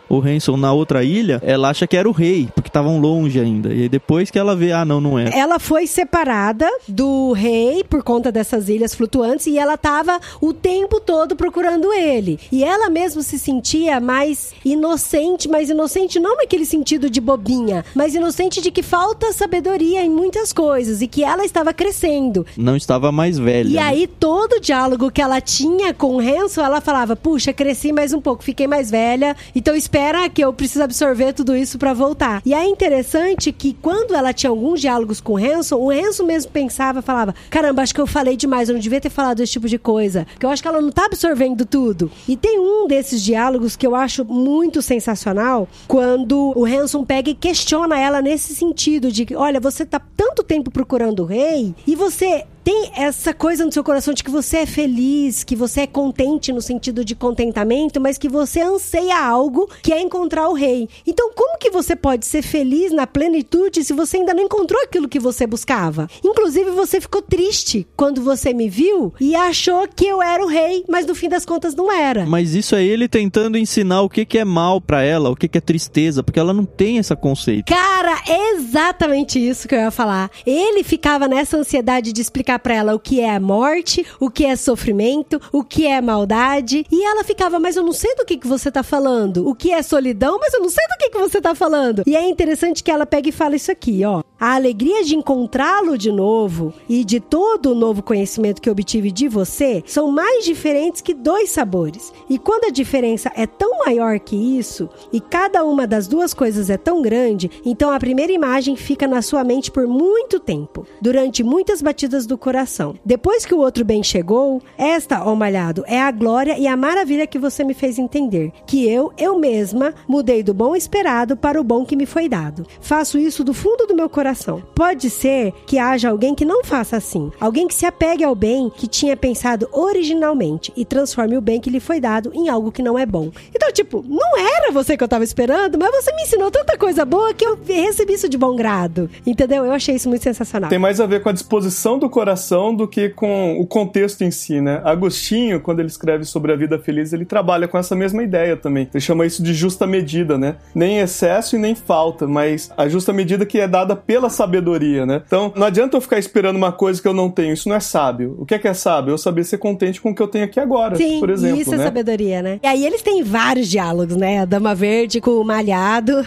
[SPEAKER 3] o, o Hanson na outra ilha, ela acha que era o rei, porque estavam longe ainda. E aí depois que ela vê, ah, não, não é.
[SPEAKER 4] Ela foi separada do rei por conta dessas ilhas flutuantes e ela tava o tempo todo procurando ele. E ela mesmo se sentia mais inocente, mas inocente não naquele sentido de bobinha, mas inocente de que falta sabedoria em muitas coisas e que ela estava crescendo.
[SPEAKER 3] Não estava mais velha.
[SPEAKER 4] E
[SPEAKER 3] né?
[SPEAKER 4] aí, todo o diálogo que ela tinha com o Hanson, ela falava: Puxa, cresci mais um pouco, fiquei mais velha, então espera que eu preciso absorver tudo isso pra voltar. E é interessante que quando ela tinha alguns diálogos com o Hanson, o Hanson mesmo pensava, falava: Caramba, acho que eu falei demais, eu não devia ter falado esse tipo de coisa, porque eu acho que ela não tá absorvendo tudo. E tem um desses diálogos que eu acho muito sensacional, quando o Hanson pega e questiona ela nesse sentido de que, olha, você tá tanto tempo procurando o rei e você tem essa coisa no seu coração de que você é feliz, que você é contente no sentido de contentamento, mas que você anseia algo que é encontrar o rei. Então, como que você pode ser feliz na plenitude se você ainda não encontrou aquilo que você buscava? Inclusive, você ficou triste quando você me viu e achou que eu era o rei, mas no fim das contas não era.
[SPEAKER 3] Mas isso é ele tentando ensinar o que, que é mal pra ela, o que, que é tristeza, porque ela não tem esse conceito.
[SPEAKER 4] Cara, é exatamente isso que eu ia falar. Ele ficava nessa ansiedade de explicar pra ela o que é a morte, o que é sofrimento, o que é maldade. E ela ficava, mas eu não sei do que, que você tá falando. O que é solidão, mas eu não sei do que, que você tá falando. E é interessante que ela pega e fala isso aqui, ó. A alegria de encontrá-lo de novo e de todo o novo conhecimento que obtive de você são mais diferentes que dois sabores. E quando a diferença é tão maior que isso, e cada uma das duas coisas é tão grande, então a primeira imagem fica na sua mente por muito tempo, durante muitas batidas do coração. Depois que o outro bem chegou, esta, ó malhado, é a glória e a maravilha que você me fez entender, que eu, eu mesma, mudei do bom esperado para o bom que me foi dado. Faço isso do fundo do meu coração. Pode ser que haja alguém que não faça assim, alguém que se apegue ao bem que tinha pensado originalmente e transforme o bem que lhe foi dado em algo que não é bom. Então, tipo, não era você que eu tava esperando, mas você me ensinou tanta coisa boa que eu recebi isso de bom grado. Entendeu? Eu achei isso muito sensacional.
[SPEAKER 5] Tem mais a ver com a disposição do coração do que com o contexto em si, né? Agostinho, quando ele escreve sobre a vida feliz, ele trabalha com essa mesma ideia também. Ele chama isso de justa medida, né? Nem excesso e nem falta, mas a justa medida que é dada pela sabedoria, né? Então, não adianta eu ficar esperando uma coisa que eu não tenho. Isso não é sábio. O que é que é sábio? Eu saber ser contente com o que eu tenho aqui agora,
[SPEAKER 4] Sim,
[SPEAKER 5] por exemplo,
[SPEAKER 4] isso é
[SPEAKER 5] né?
[SPEAKER 4] sabedoria, né? E aí eles têm vários diálogos, né? A Dama Verde com o Malhado.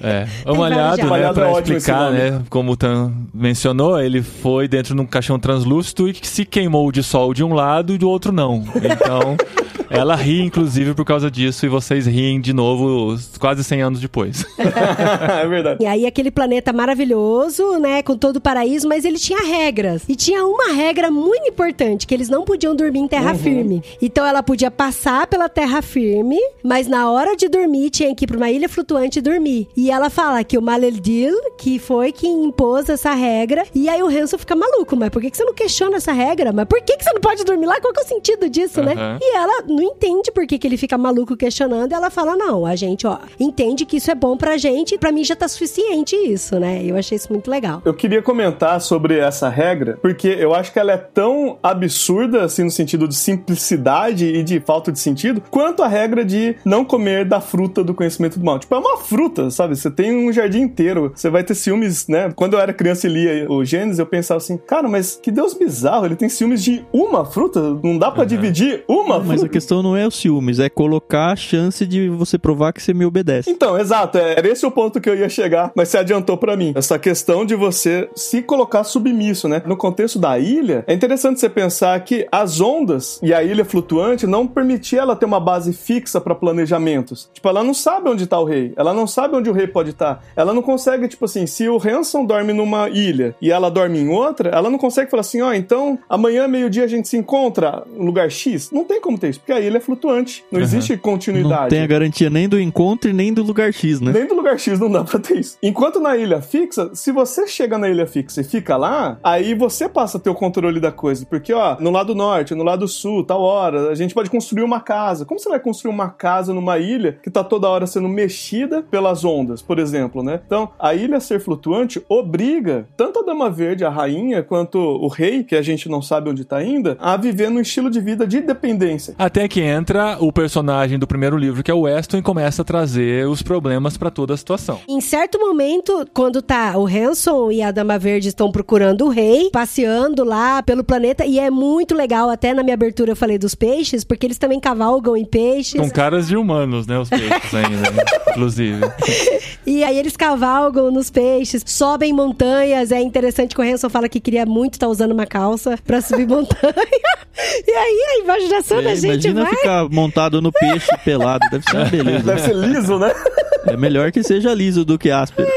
[SPEAKER 2] É, o Malhado, né,
[SPEAKER 5] Malhado é
[SPEAKER 2] pra
[SPEAKER 5] esse
[SPEAKER 2] explicar, né, como o Tan mencionou, ele foi dentro de um caixão translúcido e que se queimou de sol de um lado e do outro não. Então, ela ri, inclusive, por causa disso, e vocês riem de novo quase 100 anos depois.
[SPEAKER 5] é verdade.
[SPEAKER 4] E aí aquele planeta maravilhoso, né, com todo o paraíso, mas ele tinha regras. E tinha uma regra muito importante, que eles não podiam dormir em terra firme. Então ela podia passar pela terra firme, mas na hora de dormir tinha que ir pra uma ilha flutuante e dormir. E ela fala que o Maleldil, que foi quem impôs essa regra, e aí o Hanson fica maluco, mas por que, que você não questiona essa regra? Mas por que, que você não pode dormir lá? Qual que é o sentido disso, né?
[SPEAKER 2] Aham.
[SPEAKER 4] E ela não entende por que, que ele fica maluco questionando, e ela fala, não, a gente, ó, entende que isso é bom pra gente, pra mim já tá suficiente isso, né? Eu achei isso muito legal.
[SPEAKER 5] Eu queria comentar sobre essa regra, porque eu acho que ela é tão absurda, assim, no sentido de simplicidade e de falta de sentido, quanto a regra de não comer da fruta do conhecimento do mal. Tipo, é uma fruta, sabe? Você tem um jardim inteiro, você vai ter ciúmes, né? Quando eu era criança e lia o Gênesis, eu pensava assim, cara, mas que Deus bizarro, ele tem ciúmes de uma fruta? Não dá para uhum. dividir uma
[SPEAKER 3] Mas
[SPEAKER 5] fruta?
[SPEAKER 3] a questão não é o ciúmes, é colocar a chance de você provar que você me obedece.
[SPEAKER 5] Então, exato, é, era esse o ponto que eu ia chegar, mas se adiantou para mim. Essa questão de você se colocar submisso, né? No contexto da ilha, é interessante você pensar que as ondas e a ilha flutuante não permitia ela ter uma base fixa para planejamentos. Tipo, ela não sabe onde tá o rei, ela não sabe onde o rei pode estar. Tá. Ela não consegue, tipo assim, se o Hanson dorme numa ilha e ela dorme em outra, ela não consegue falar assim, ó, oh, então amanhã meio-dia a gente se encontra no lugar X. Não tem como ter isso, porque a ilha é flutuante, não uhum. existe continuidade.
[SPEAKER 3] Não tem a garantia nem do encontro e nem do lugar X, né?
[SPEAKER 5] Nem do lugar X não dá pra ter isso. Enquanto na ilha fixa, se você chega na ilha fixa e fica lá, aí você passa a ter o controle da coisa. Porque, ó, no lado norte, no lado sul, tal hora, a gente pode construir uma casa. Como você vai construir uma casa numa ilha que tá toda hora sendo mexida pelas ondas, por exemplo, né? Então, a ilha ser flutuante obriga tanto a Dama Verde, a rainha, quanto o rei, que a gente não sabe onde tá ainda, a viver num estilo de vida de dependência.
[SPEAKER 2] Até que entra o personagem do primeiro livro, que é o Weston, e começa a trazer os problemas para toda a situação.
[SPEAKER 4] Em certo momento, quando tá o Hanson e a Dama Verde estão procurando o rei, passeando lá pelo planeta, e é muito legal, até na minha abertura eu falei dos peixes, porque eles também cavalgam em peixes.
[SPEAKER 2] Com caras de humanos, né, os peixes ainda, né? inclusive.
[SPEAKER 4] e aí eles cavalgam nos peixes, sobem montanhas, é interessante que o Hanson fala que queria muito estar tá usando uma calça para subir montanha. e aí a imaginação é, da gente
[SPEAKER 3] imagina
[SPEAKER 4] vai...
[SPEAKER 3] ficar montado no peixe pelado, deve ser uma beleza.
[SPEAKER 5] Deve ser liso, né?
[SPEAKER 3] É melhor que seja liso do que áspero.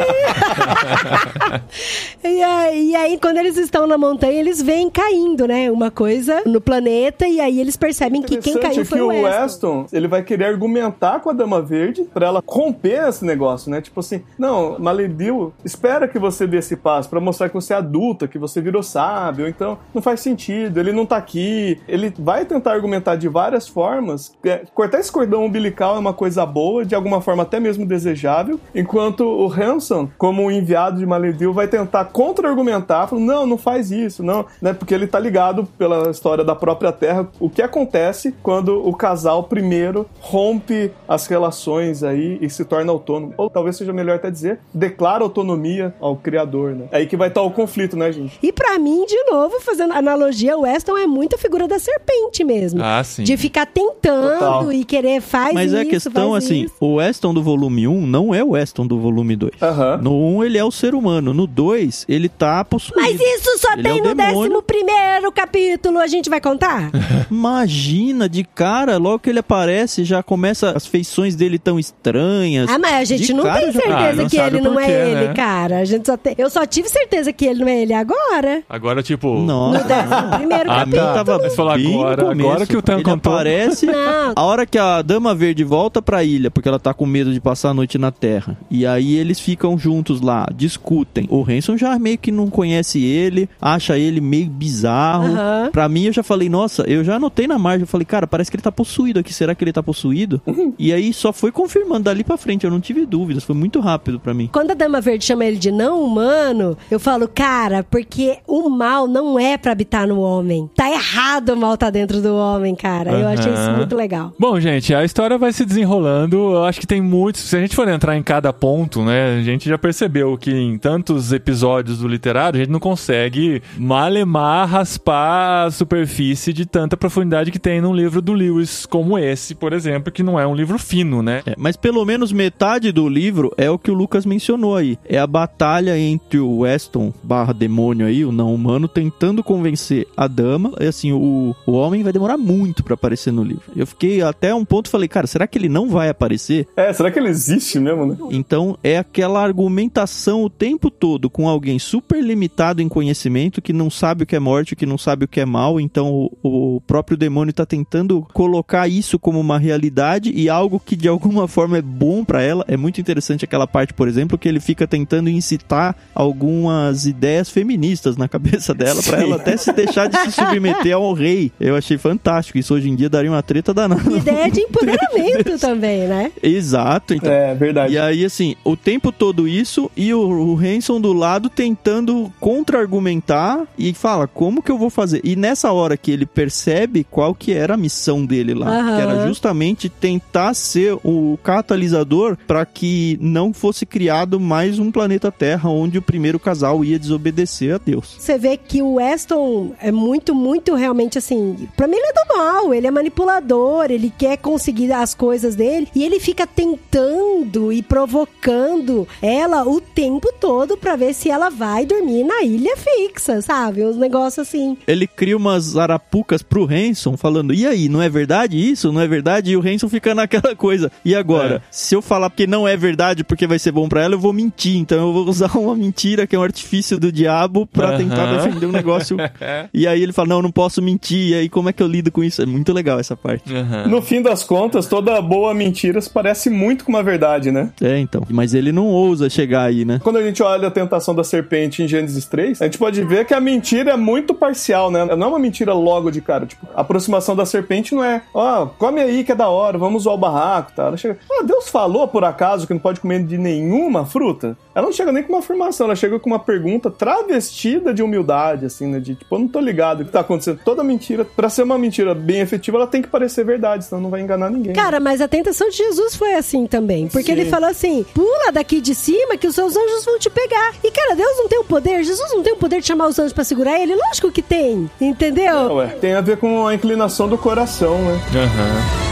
[SPEAKER 4] e, aí, e aí, quando eles estão na montanha, eles vêm caindo, né? Uma coisa no planeta, e aí eles percebem que quem caiu foi
[SPEAKER 5] que
[SPEAKER 4] o
[SPEAKER 5] Weston.
[SPEAKER 4] Weston.
[SPEAKER 5] Ele vai querer argumentar com a Dama Verde para ela romper esse negócio, né? Tipo assim, não, Maledil, espera que você dê esse passo para mostrar que você é adulta, que você virou sábio, então não faz sentido, ele não tá aqui. Ele vai tentar argumentar de várias formas. É, cortar esse cordão umbilical é uma coisa boa, de alguma forma até mesmo desejável, enquanto o Hanson, como um enviado de Maledil, vai tentar contra-argumentar, falando, não, não faz isso, não, né? Porque ele tá ligado pela história da própria Terra, o que acontece quando o casal primeiro rompe as relações aí e se torna autônomo. Ou talvez seja melhor até dizer, declara autonomia ao criador, né? É aí que vai estar o conflito, né, gente?
[SPEAKER 4] E para mim, de novo, fazendo analogia, o Weston é muito a figura da serpente mesmo.
[SPEAKER 2] Ah, sim.
[SPEAKER 4] De ficar tentando Total. e querer faz
[SPEAKER 3] Mas
[SPEAKER 4] isso,
[SPEAKER 3] é a questão assim,
[SPEAKER 4] isso.
[SPEAKER 3] o Weston do volume 1 não é o Weston do volume 2.
[SPEAKER 5] Uhum.
[SPEAKER 3] No 1 ele é o ser humano, no 2 ele tá possuído.
[SPEAKER 4] Mas isso só
[SPEAKER 3] ele
[SPEAKER 4] tem
[SPEAKER 3] é
[SPEAKER 4] no décimo primeiro capítulo, a gente vai contar?
[SPEAKER 3] Imagina, de cara, logo que ele aparece, já começa as feições dele tão estranhas.
[SPEAKER 4] Ah, mas a gente
[SPEAKER 3] De
[SPEAKER 4] não
[SPEAKER 3] cara
[SPEAKER 4] tem certeza
[SPEAKER 2] Ah, não
[SPEAKER 4] que
[SPEAKER 2] sabe
[SPEAKER 4] ele não é
[SPEAKER 2] quê,
[SPEAKER 4] ele,
[SPEAKER 2] né?
[SPEAKER 4] cara. A gente só tem... Eu só tive certeza que ele não é ele agora.
[SPEAKER 2] Agora, tipo.
[SPEAKER 3] Nossa.
[SPEAKER 4] No décimo primeiro
[SPEAKER 2] Ah,
[SPEAKER 4] capítulo.
[SPEAKER 2] tá.
[SPEAKER 3] tava
[SPEAKER 2] Você falou agora- agora que o Tan
[SPEAKER 3] ele
[SPEAKER 2] contou.
[SPEAKER 3] Aparece,
[SPEAKER 4] Não.
[SPEAKER 3] a hora que a Dama Verde volta pra ilha, porque ela tá com medo de passar a noite na Terra, e aí eles ficam juntos lá, discutem. O Hanson já meio que não conhece ele, acha ele meio bizarro.
[SPEAKER 4] Aham.
[SPEAKER 3] Pra mim, eu já falei, nossa, eu já anotei na margem, eu falei, cara, parece que ele tá possuído aqui, será que ele tá possuído? e aí só foi confirmando dali pra frente, eu não tive dúvidas, foi muito rápido pra mim.
[SPEAKER 4] Quando a Dama Verde chama ele de não humano, eu falo, cara, porque o mal não é pra habitar no homem. Tá errado o mal tá dentro do homem, cara. Eu achei isso muito legal.
[SPEAKER 2] Bom, gente, a história vai se desenrolando. Eu acho que tem muitos. Se a gente for entrar em cada ponto, né? A gente já percebeu que em tantos episódios do literário, a gente não consegue malemar, raspar a superfície de tanta profundidade que tem num livro do Lewis como esse, por exemplo, que não é um livro fino, né?
[SPEAKER 3] É, mas pelo menos metade do livro é o que o Lucas mencionou aí. É a batalha entre o Weston barra demônio aí, o não humano, tentando convencer a dama. E assim, o, o homem vai demorar muito pra aparecer no livro. Eu fiquei até um ponto falei, cara, será que ele não vai aparecer?
[SPEAKER 5] É, será que ele existe mesmo, né?
[SPEAKER 3] Então é aquela argumentação o tempo todo com alguém super limitado em conhecimento que não sabe o que é morte, que não sabe o que é mal. Então o, o próprio demônio tá tentando colocar isso como uma realidade e algo que de alguma forma é bom pra ela. É muito interessante aquela parte, por exemplo, que ele fica tentando incitar algumas ideias feministas na cabeça dela pra
[SPEAKER 5] Sim.
[SPEAKER 3] ela até se deixar de se submeter ao rei. Eu achei fantástico. Isso hoje em dia daria uma treta danada.
[SPEAKER 4] Ideia de empoderamento também, né?
[SPEAKER 3] Exato, então.
[SPEAKER 5] É, verdade.
[SPEAKER 3] E aí, assim, o tempo todo isso isso e o, o Hanson do lado tentando contra-argumentar e fala, como que eu vou fazer? E nessa hora que ele percebe qual que era a missão dele lá,
[SPEAKER 4] Aham.
[SPEAKER 3] que era justamente tentar ser o catalisador para que não fosse criado mais um planeta Terra onde o primeiro casal ia desobedecer a Deus.
[SPEAKER 4] Você vê que o Weston é muito, muito realmente assim. Pra mim, ele é do mal, ele é manipulador, ele quer conseguir as coisas dele e ele fica tentando e provocando ela o tempo todo pra ver se ela vai dormir na ilha fixa, sabe? Uns negócios assim.
[SPEAKER 3] Ele cria umas arapucas pro Hanson, falando: e aí, não é verdade isso? Não é verdade? E o Hanson fica naquela coisa. E agora?
[SPEAKER 2] É.
[SPEAKER 3] Se eu falar que não é verdade porque vai ser bom pra ela, eu vou mentir. Então eu vou usar uma mentira que é um artifício do diabo pra
[SPEAKER 2] Aham.
[SPEAKER 3] tentar defender um negócio. e aí ele fala: não, não posso mentir. E aí como é que eu lido com isso? É muito legal essa parte.
[SPEAKER 2] Aham.
[SPEAKER 5] No fim das contas, toda boa mentira se parece muito com uma verdade, né?
[SPEAKER 3] É, então. Mas ele não ousa chegar aí, né?
[SPEAKER 5] Quando a gente olha a tentação da serpente em Gênesis 3, a gente pode ver que a mentira é muito parcial, né? Não é uma mentira logo de cara. Tipo, a aproximação da serpente não é, ó, come aí que é da hora, vamos usar o barraco, tá? Ela chega, ah, Deus falou por acaso que não pode comer de nenhuma fruta? Ela não chega nem com uma afirmação, ela chega com uma pergunta travestida de humildade, assim, né? De tipo, eu não tô ligado o que tá acontecendo. Toda mentira, pra ser uma mentira bem efetiva, ela tem que parecer verdade, senão não vai enganar ninguém.
[SPEAKER 4] Cara, mas a tentação de Jesus foi assim também. Porque
[SPEAKER 5] Sim.
[SPEAKER 4] ele falou assim: pula daqui de cima que os seus anjos vão te pegar. E, cara, Deus não tem o poder, Jesus não tem o poder de chamar os anjos pra segurar ele? Lógico que tem, entendeu?
[SPEAKER 5] Ué, tem a ver com a inclinação do coração, né?
[SPEAKER 2] Aham.
[SPEAKER 5] O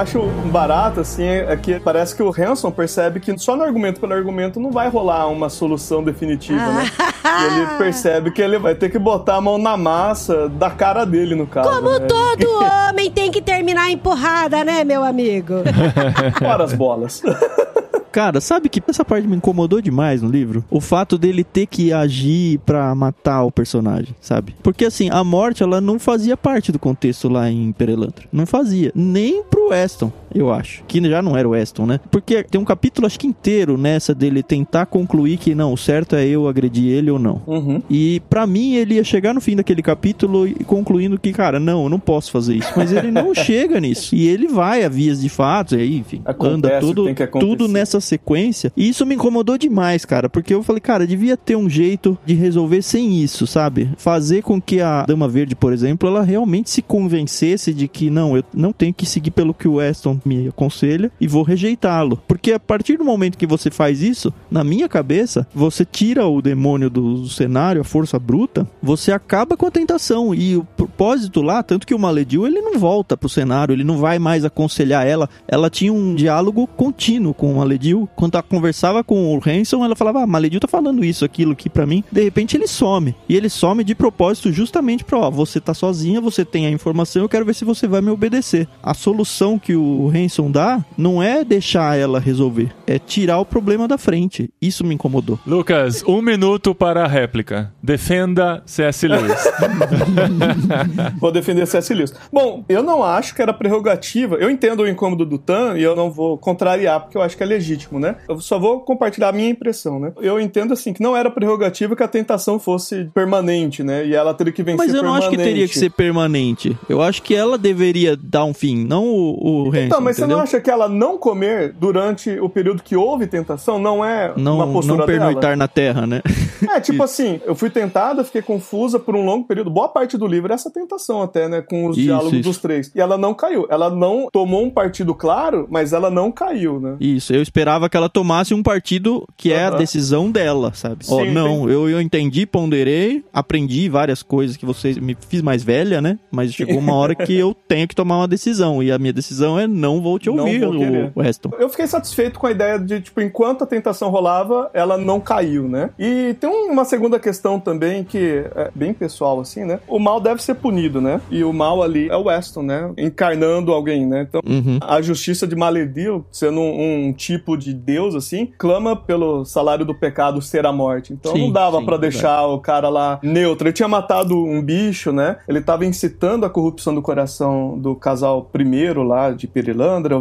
[SPEAKER 5] acho barato, assim, é que parece que o Hanson percebe que só no argumento pelo argumento não vai rolar uma solução definitiva, né? E ele percebe que ele vai ter que botar a mão na massa da cara dele, no caso.
[SPEAKER 4] Como
[SPEAKER 5] né?
[SPEAKER 4] todo homem tem que terminar a empurrada, né, meu amigo?
[SPEAKER 5] Fora as bolas.
[SPEAKER 3] Cara, sabe que essa parte me incomodou demais no livro? O fato dele ter que agir pra matar o personagem, sabe? Porque assim, a morte ela não fazia parte do contexto lá em Perelantra. Não fazia. Nem pro Weston, eu acho. Que já não era o Weston, né? Porque tem um capítulo, acho que inteiro, nessa dele tentar concluir que não, o certo é eu agredir ele ou não.
[SPEAKER 5] Uhum.
[SPEAKER 3] E pra mim ele ia chegar no fim daquele capítulo e concluindo que, cara, não, eu não posso fazer isso. Mas ele não chega nisso. E ele vai a vias de fato, e aí, enfim,
[SPEAKER 5] Acontece
[SPEAKER 3] anda tudo, tudo nessa sequência. E isso me incomodou demais, cara, porque eu falei, cara, devia ter um jeito de resolver sem isso, sabe? Fazer com que a Dama Verde, por exemplo, ela realmente se convencesse de que não, eu não tenho que seguir pelo que o Weston me aconselha e vou rejeitá-lo. Porque a partir do momento que você faz isso, na minha cabeça, você tira o demônio do cenário, a força bruta, você acaba com a tentação. E o propósito lá, tanto que o Malediu, ele não volta pro cenário, ele não vai mais aconselhar ela. Ela tinha um diálogo contínuo com o Malediu. Quando ela conversava com o Hanson, ela falava, ah, Malediu tá falando isso, aquilo aqui pra mim. De repente ele some. E ele some de propósito justamente pra, ó, você tá sozinha, você tem a informação, eu quero ver se você vai me obedecer. A solução que o Hanson dá não é deixar ela resolver, é tirar o problema da frente. Isso me incomodou.
[SPEAKER 2] Lucas, um minuto para a réplica. Defenda C.S. Lewis.
[SPEAKER 5] Vou defender C.S. Lewis. Bom, eu não acho que era prerrogativa. Eu entendo o incômodo do Tan e eu não vou contrariar, porque eu acho que é legítimo, né? Eu só vou compartilhar a minha impressão, né? Eu entendo, assim, que não era prerrogativa que a tentação fosse permanente, né? E ela teria que vencer
[SPEAKER 3] Mas eu não
[SPEAKER 5] permanente.
[SPEAKER 3] acho que teria que ser permanente. Eu acho que ela deveria dar um fim, não o, o Hanson,
[SPEAKER 5] Então, mas
[SPEAKER 3] entendeu?
[SPEAKER 5] você não acha que ela não comer durante o período que houve tentação não é
[SPEAKER 3] não,
[SPEAKER 5] uma postura
[SPEAKER 3] não pernoitar
[SPEAKER 5] dela?
[SPEAKER 3] na terra, né?
[SPEAKER 5] É, tipo assim, eu fui tentada, fiquei confusa por um longo período. Boa parte do livro é essa tentação até, né? Com os
[SPEAKER 3] Isso,
[SPEAKER 5] diálogos
[SPEAKER 3] isso.
[SPEAKER 5] dos três. E ela não caiu. Ela não tomou um partido claro, mas ela não caiu, né?
[SPEAKER 3] Isso, eu esperava que ela tomasse um partido que é a decisão dela, sabe?
[SPEAKER 5] Sim,
[SPEAKER 3] não, eu, eu entendi, ponderei, aprendi várias coisas que vocês me fiz mais velha, né? Mas chegou uma hora que eu tenho que tomar uma decisão e a minha decisão é não vou te
[SPEAKER 5] Não
[SPEAKER 3] ouvir,
[SPEAKER 5] vou
[SPEAKER 3] o Weston.
[SPEAKER 5] Eu fiquei satisfeito com a ideia de, tipo, enquanto a tentação rolava, ela não caiu, né? E tem um- uma segunda questão também que é bem pessoal, assim, né? O mal deve ser punido, né? E o mal ali é o Weston, né? Encarnando alguém, né? Então,
[SPEAKER 3] Uhum.
[SPEAKER 5] a justiça de Maledil, sendo um, um tipo de deus, assim, clama pelo salário do pecado ser a morte. Então
[SPEAKER 3] Sim,
[SPEAKER 5] não dava
[SPEAKER 3] verdade.
[SPEAKER 5] deixar o cara lá neutro. Ele tinha matado um bicho, né? Ele tava incitando a corrupção do coração do casal primeiro lá, de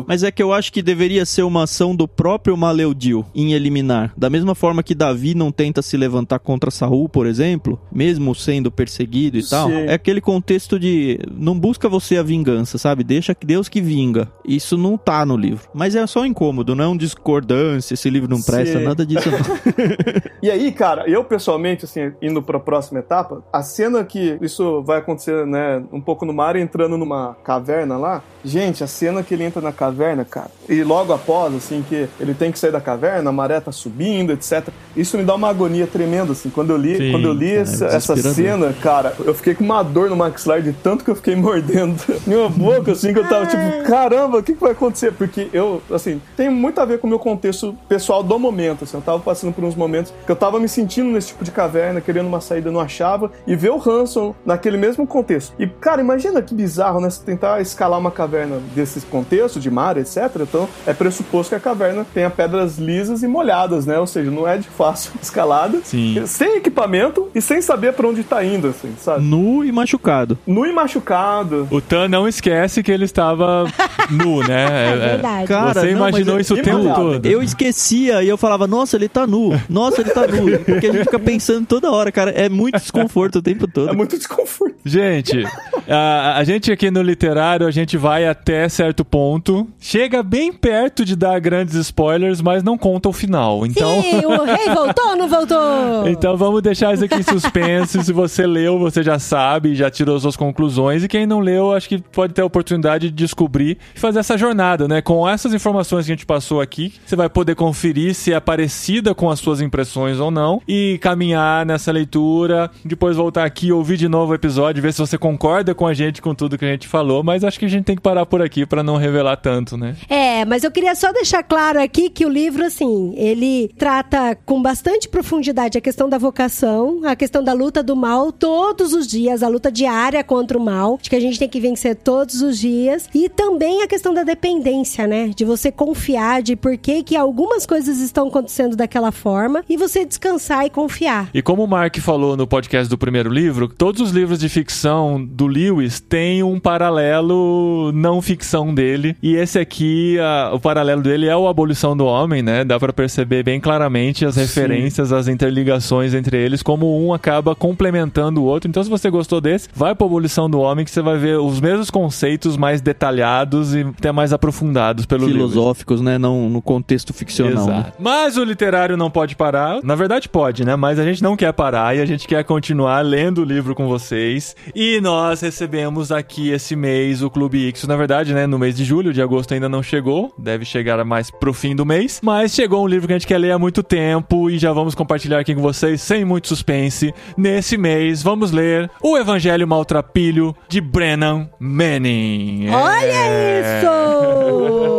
[SPEAKER 3] Mas é que eu acho que deveria ser uma ação do próprio Maleudil em eliminar. Da mesma forma que Davi não tenta se levantar contra Saul, por exemplo, mesmo sendo perseguido e tal,
[SPEAKER 5] Sim.
[SPEAKER 3] é aquele contexto de não busca você a vingança, sabe? Deixa que Deus que vinga. Isso não tá no livro. Mas é só um incômodo, não é um discordância, esse livro não presta,
[SPEAKER 5] Sim.
[SPEAKER 3] nada disso.
[SPEAKER 5] E aí, cara, eu pessoalmente, assim, indo pra próxima etapa, a cena que isso vai acontecer, né, um pouco no mar, entrando numa caverna lá. Gente, a cena que ele entra na caverna, cara, e logo após, assim, que ele tem que sair da caverna, a maré tá subindo, etc. Isso me dá uma agonia tremenda, assim. Quando eu li,
[SPEAKER 2] Sim,
[SPEAKER 5] quando eu li
[SPEAKER 3] é
[SPEAKER 5] essa, essa cena, cara, eu fiquei com uma dor no maxilar de tanto que eu fiquei mordendo minha boca, assim, que eu tava tipo, caramba, o que, que vai acontecer? Porque eu, assim, tem muito a ver com o meu contexto pessoal do momento, assim, eu tava passando por uns momentos que eu tava me sentindo nesse tipo de caverna, querendo uma saída, não achava, e ver o Hanson naquele mesmo contexto. E, cara, imagina que bizarro, né? Você tentar escalar uma caverna desse contexto, de mar, etc. Então, é pressuposto que a caverna tenha pedras lisas e molhadas, né? Ou seja, não é de fácil escalada.
[SPEAKER 2] Sim.
[SPEAKER 5] Sem equipamento e sem saber pra onde tá indo, assim, sabe?
[SPEAKER 3] nu e machucado.
[SPEAKER 5] Nu e machucado.
[SPEAKER 2] O Tan não esquece que ele estava nu, né?
[SPEAKER 4] É verdade.
[SPEAKER 3] Cara,
[SPEAKER 2] Você
[SPEAKER 3] não,
[SPEAKER 2] imaginou
[SPEAKER 3] é-
[SPEAKER 2] isso o tempo todo.
[SPEAKER 3] Eu esquecia e eu falava, nossa, ele tá nu. Nossa, ele tá nu. Porque a gente fica pensando toda hora, cara. É muito desconforto o tempo todo.
[SPEAKER 5] É muito desconforto.
[SPEAKER 2] Gente, a, a gente aqui no literário, a gente vai até certo ponto, chega bem perto de dar grandes spoilers, mas não conta o final. Então,
[SPEAKER 4] Sim, o rei voltou ou não voltou?
[SPEAKER 2] então vamos deixar isso aqui em suspense. Se você leu, você já sabe, já tirou suas conclusões. E quem não leu, acho que pode ter a oportunidade de descobrir e fazer essa jornada, né? Com essas informações que a gente passou aqui, você vai poder conferir se é parecida com as suas impressões ou não e caminhar nessa leitura, depois voltar aqui, ouvir de novo o episódio, ver se você concorda com a gente com tudo que a gente falou, mas acho que a gente tem que parar por aqui pra não revelar tanto, né?
[SPEAKER 4] É, mas eu queria só deixar claro aqui que o livro, assim, ele trata com bastante profundidade a questão da vocação, a questão da luta do mal todos os dias, a luta diária contra o mal, que a gente tem que vencer todos os dias, e também a questão da dependência, né? De você confiar de por que que algumas coisas estão acontecendo daquela forma e você descansar e confiar.
[SPEAKER 2] E como o Mark falou no podcast do primeiro livro, todos os livros de ficção do Lewis têm um paralelo não ficção dele. E esse aqui, a- o paralelo dele é o Abolição do Homem, né? Dá pra perceber bem claramente as referências, as interligações entre eles, como um acaba complementando o outro. Então, se você gostou desse, vai pra Abolição do Homem, que você vai ver os mesmos conceitos mais detalhados e até mais aprofundados pelo.
[SPEAKER 3] Filosóficos, né? Não no contexto ficcional. né?
[SPEAKER 2] Exato. Mas o literário não pode parar. Na verdade, pode, né? Mas a gente não quer parar e a gente quer continuar lendo o livro com vocês. E nós recebemos aqui esse mês o Clube Ixo. Na verdade, né? No mês de julho, de agosto ainda não chegou. Deve chegar mais pro fim do mês. Mas chegou um livro que a gente quer ler há muito tempo e já vamos compartilhar aqui com vocês, sem muito suspense. Nesse mês, vamos ler O Evangelho Maltrapilho de Brennan Manning. É.
[SPEAKER 4] Olha isso!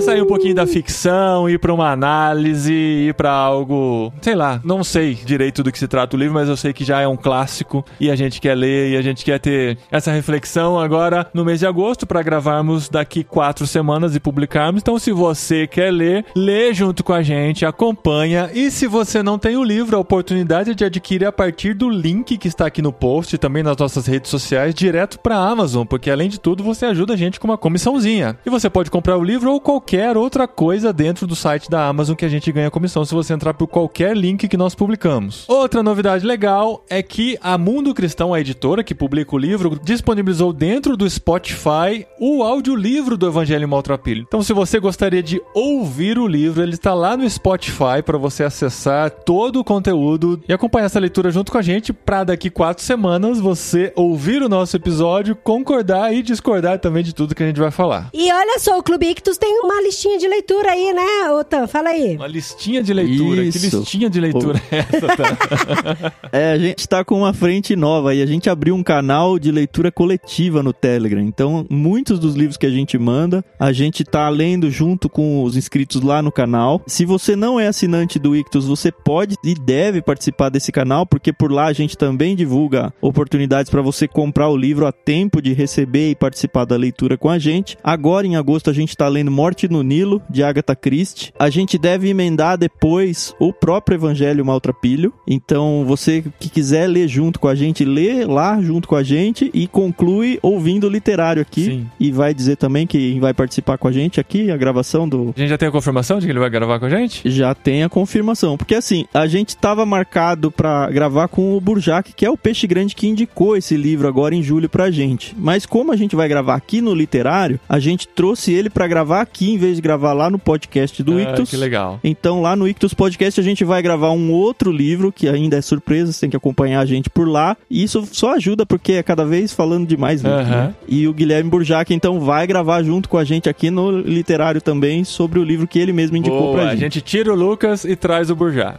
[SPEAKER 2] Sair um pouquinho da ficção, ir pra uma análise, ir pra algo, sei lá, não sei direito do que se trata o livro, mas eu sei que já é um clássico e a gente quer ler e a gente quer ter essa reflexão agora no mês de agosto pra gravarmos daqui quatro semanas e publicarmos. Então, se você quer ler, lê junto com a gente, acompanha. E se você não tem o livro, a oportunidade é de adquirir a partir do link que está aqui no post e também nas nossas redes sociais, direto pra Amazon, porque além de tudo você ajuda a gente com uma comissãozinha. E você pode comprar o livro ou qualquer outra coisa dentro do site da Amazon que a gente ganha comissão se você entrar por qualquer link que nós publicamos. Outra novidade legal é que a Mundo Cristão, a editora que publica o livro, disponibilizou dentro do Spotify o audiolivro do Evangelho Maltrapilho. Então, se você gostaria de ouvir o livro, ele está lá no Spotify para você acessar todo o conteúdo e acompanhar essa leitura junto com a gente para daqui quatro semanas você ouvir o nosso episódio, concordar e discordar também de tudo que a gente vai falar.
[SPEAKER 4] E olha só, o Clube Ictus tem uma listinha de leitura aí, né, Otan? Fala aí.
[SPEAKER 2] Uma listinha de leitura.
[SPEAKER 3] Isso.
[SPEAKER 2] Que listinha de leitura é essa, tá?
[SPEAKER 3] É, a gente tá com uma frente nova e a gente abriu um canal de leitura coletiva no Telegram. Então, muitos dos livros que a gente manda, a gente tá lendo junto com os inscritos lá no canal. Se você não é assinante do Ictus, você pode e deve participar desse canal, porque por lá a gente também divulga oportunidades para você comprar o livro a tempo de receber e participar da leitura com a gente. Agora, em agosto, a gente tá lendo Morte Morte no Nilo, de Agatha Christie. A gente deve emendar depois o próprio Evangelho Maltrapilho. Então, você que quiser ler junto com a gente, lê lá junto com a gente e conclui ouvindo o literário aqui.
[SPEAKER 2] Sim.
[SPEAKER 3] E vai dizer também que vai participar com a gente aqui, a gravação do.
[SPEAKER 2] A gente já tem a confirmação de que ele vai gravar com a gente?
[SPEAKER 3] Já tem a confirmação. Porque assim, a gente tava marcado pra gravar com o Burjac, que é o peixe grande que indicou esse livro agora em julho pra gente. Mas como a gente vai gravar aqui no literário, a gente trouxe ele pra gravar aqui em vez de gravar lá no podcast do
[SPEAKER 2] Ah,
[SPEAKER 3] Ictus.
[SPEAKER 2] que legal.
[SPEAKER 3] Então lá no Ictus Podcast a gente vai gravar um outro livro que ainda é surpresa, você tem que acompanhar a gente por lá. E isso só ajuda porque é cada vez falando de mais livro,
[SPEAKER 2] Aham.
[SPEAKER 3] né? E o Guilherme Burjac então vai gravar junto com a gente aqui no literário também sobre o livro que ele mesmo indicou
[SPEAKER 2] Boa,
[SPEAKER 3] pra
[SPEAKER 2] a
[SPEAKER 3] gente.
[SPEAKER 2] gente tira o Lucas e traz o Burjá.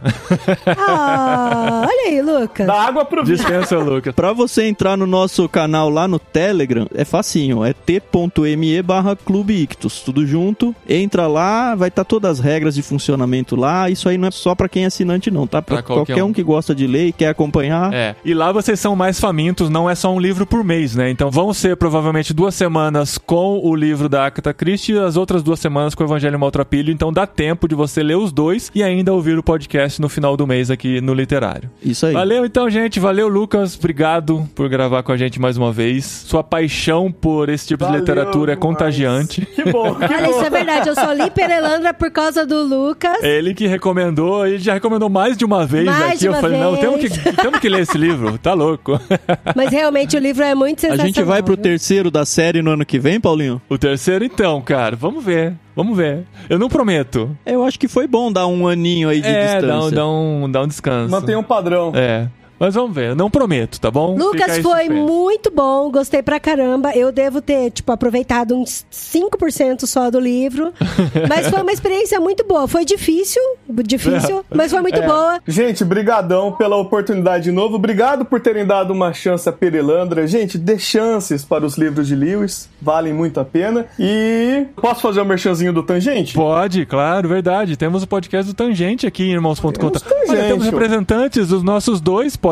[SPEAKER 4] Ah, olha aí, Lucas.
[SPEAKER 5] Dá água pro.
[SPEAKER 2] Dispensa Lucas.
[SPEAKER 3] Pra você entrar no nosso canal lá no Telegram, é facinho, é t.me barra Clube Ictus, tudo junto. Entra lá, vai estar todas as regras de funcionamento lá. Isso aí não é só pra quem é assinante não, tá? Pra,
[SPEAKER 2] Pra qualquer
[SPEAKER 3] qualquer,
[SPEAKER 2] um.
[SPEAKER 3] um. que gosta de ler e quer acompanhar.
[SPEAKER 2] É, e lá vocês são mais famintos, não é só um livro por mês, né? Então vão ser provavelmente duas semanas com o livro da Agatha Christie e as outras duas semanas com o Evangelho Maltrapilho. Então dá tempo de você ler os dois e ainda ouvir o podcast no final do mês aqui no Literário.
[SPEAKER 3] Isso aí.
[SPEAKER 2] Valeu então, gente. Valeu, Lucas. Obrigado por gravar com a gente mais uma vez. Sua paixão por esse tipo
[SPEAKER 5] Valeu
[SPEAKER 2] de literatura é contagiante.
[SPEAKER 5] Que bom, que bom.
[SPEAKER 4] É verdade. Eu só li Perelandra por causa do Lucas.
[SPEAKER 2] Ele que recomendou, ele já recomendou mais de uma vez
[SPEAKER 4] Mais
[SPEAKER 2] aqui.
[SPEAKER 4] de
[SPEAKER 2] Eu falei, não,
[SPEAKER 4] vez.
[SPEAKER 2] temos que, temos que ler esse livro, tá louco.
[SPEAKER 4] Mas realmente o livro é muito
[SPEAKER 3] A
[SPEAKER 4] sensacional.
[SPEAKER 3] gente vai pro
[SPEAKER 4] viu?
[SPEAKER 3] terceiro da série no ano que vem, Paulinho?
[SPEAKER 2] O terceiro, então, cara, vamos ver. Vamos ver. Eu não prometo.
[SPEAKER 3] Eu acho que foi bom dar um aninho aí de
[SPEAKER 2] é,
[SPEAKER 3] distância.
[SPEAKER 2] dá um, dá, um, dá um descanso.
[SPEAKER 5] Mantém um padrão.
[SPEAKER 2] É. Mas vamos ver. Não prometo, tá bom?
[SPEAKER 4] Lucas foi
[SPEAKER 2] suspense.
[SPEAKER 4] muito bom, gostei pra caramba. Eu devo ter, tipo, aproveitado uns 5% só do livro. Mas foi uma experiência muito boa. Foi difícil, difícil, mas foi muito
[SPEAKER 2] É.
[SPEAKER 4] boa.
[SPEAKER 5] Gente, brigadão pela oportunidade de novo. Obrigado por terem dado uma chance a Perelandra. Gente, dê chances para os livros de Lewis. Valem muito a pena. E posso fazer o merchanzinho do Tangente?
[SPEAKER 2] Pode, claro, verdade. Temos o podcast do Tangente aqui em Irmãos.com.
[SPEAKER 5] Temos
[SPEAKER 2] Olha, temos representantes dos nossos dois podcasts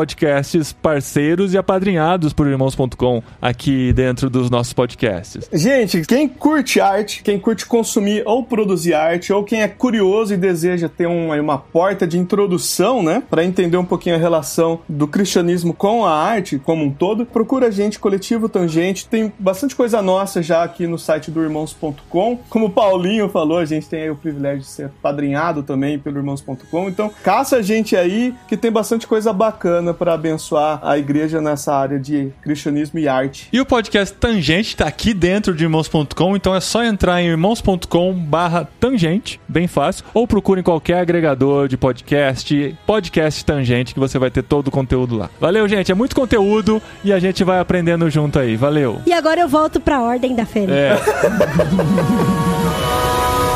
[SPEAKER 2] parceiros e apadrinhados por Irmãos.com aqui dentro dos nossos podcasts.
[SPEAKER 5] Gente, quem curte arte, quem curte consumir ou produzir arte, ou quem é curioso e deseja ter um- uma porta de introdução, né, Pra entender um pouquinho a relação do cristianismo com a arte como um todo, procura a gente, Coletivo Tangente. Tem bastante coisa nossa já aqui no site do irmãos.com. Como o Paulinho falou, a gente tem aí o privilégio de ser padrinhado também pelo irmãos.com. Então, caça a gente aí que tem bastante coisa bacana pra abençoar a igreja nessa área de cristianismo e arte.
[SPEAKER 2] E o podcast Tangente está aqui dentro de irmãos.com, então é só entrar em irmãos.com barra tangente, bem fácil, ou procure em qualquer agregador de podcast, podcast Tangente, que você vai ter todo o conteúdo lá. Valeu, gente, é muito conteúdo e a gente vai aprendendo junto aí. Valeu!
[SPEAKER 4] E agora eu volto pra Ordem da Fênix.
[SPEAKER 2] É.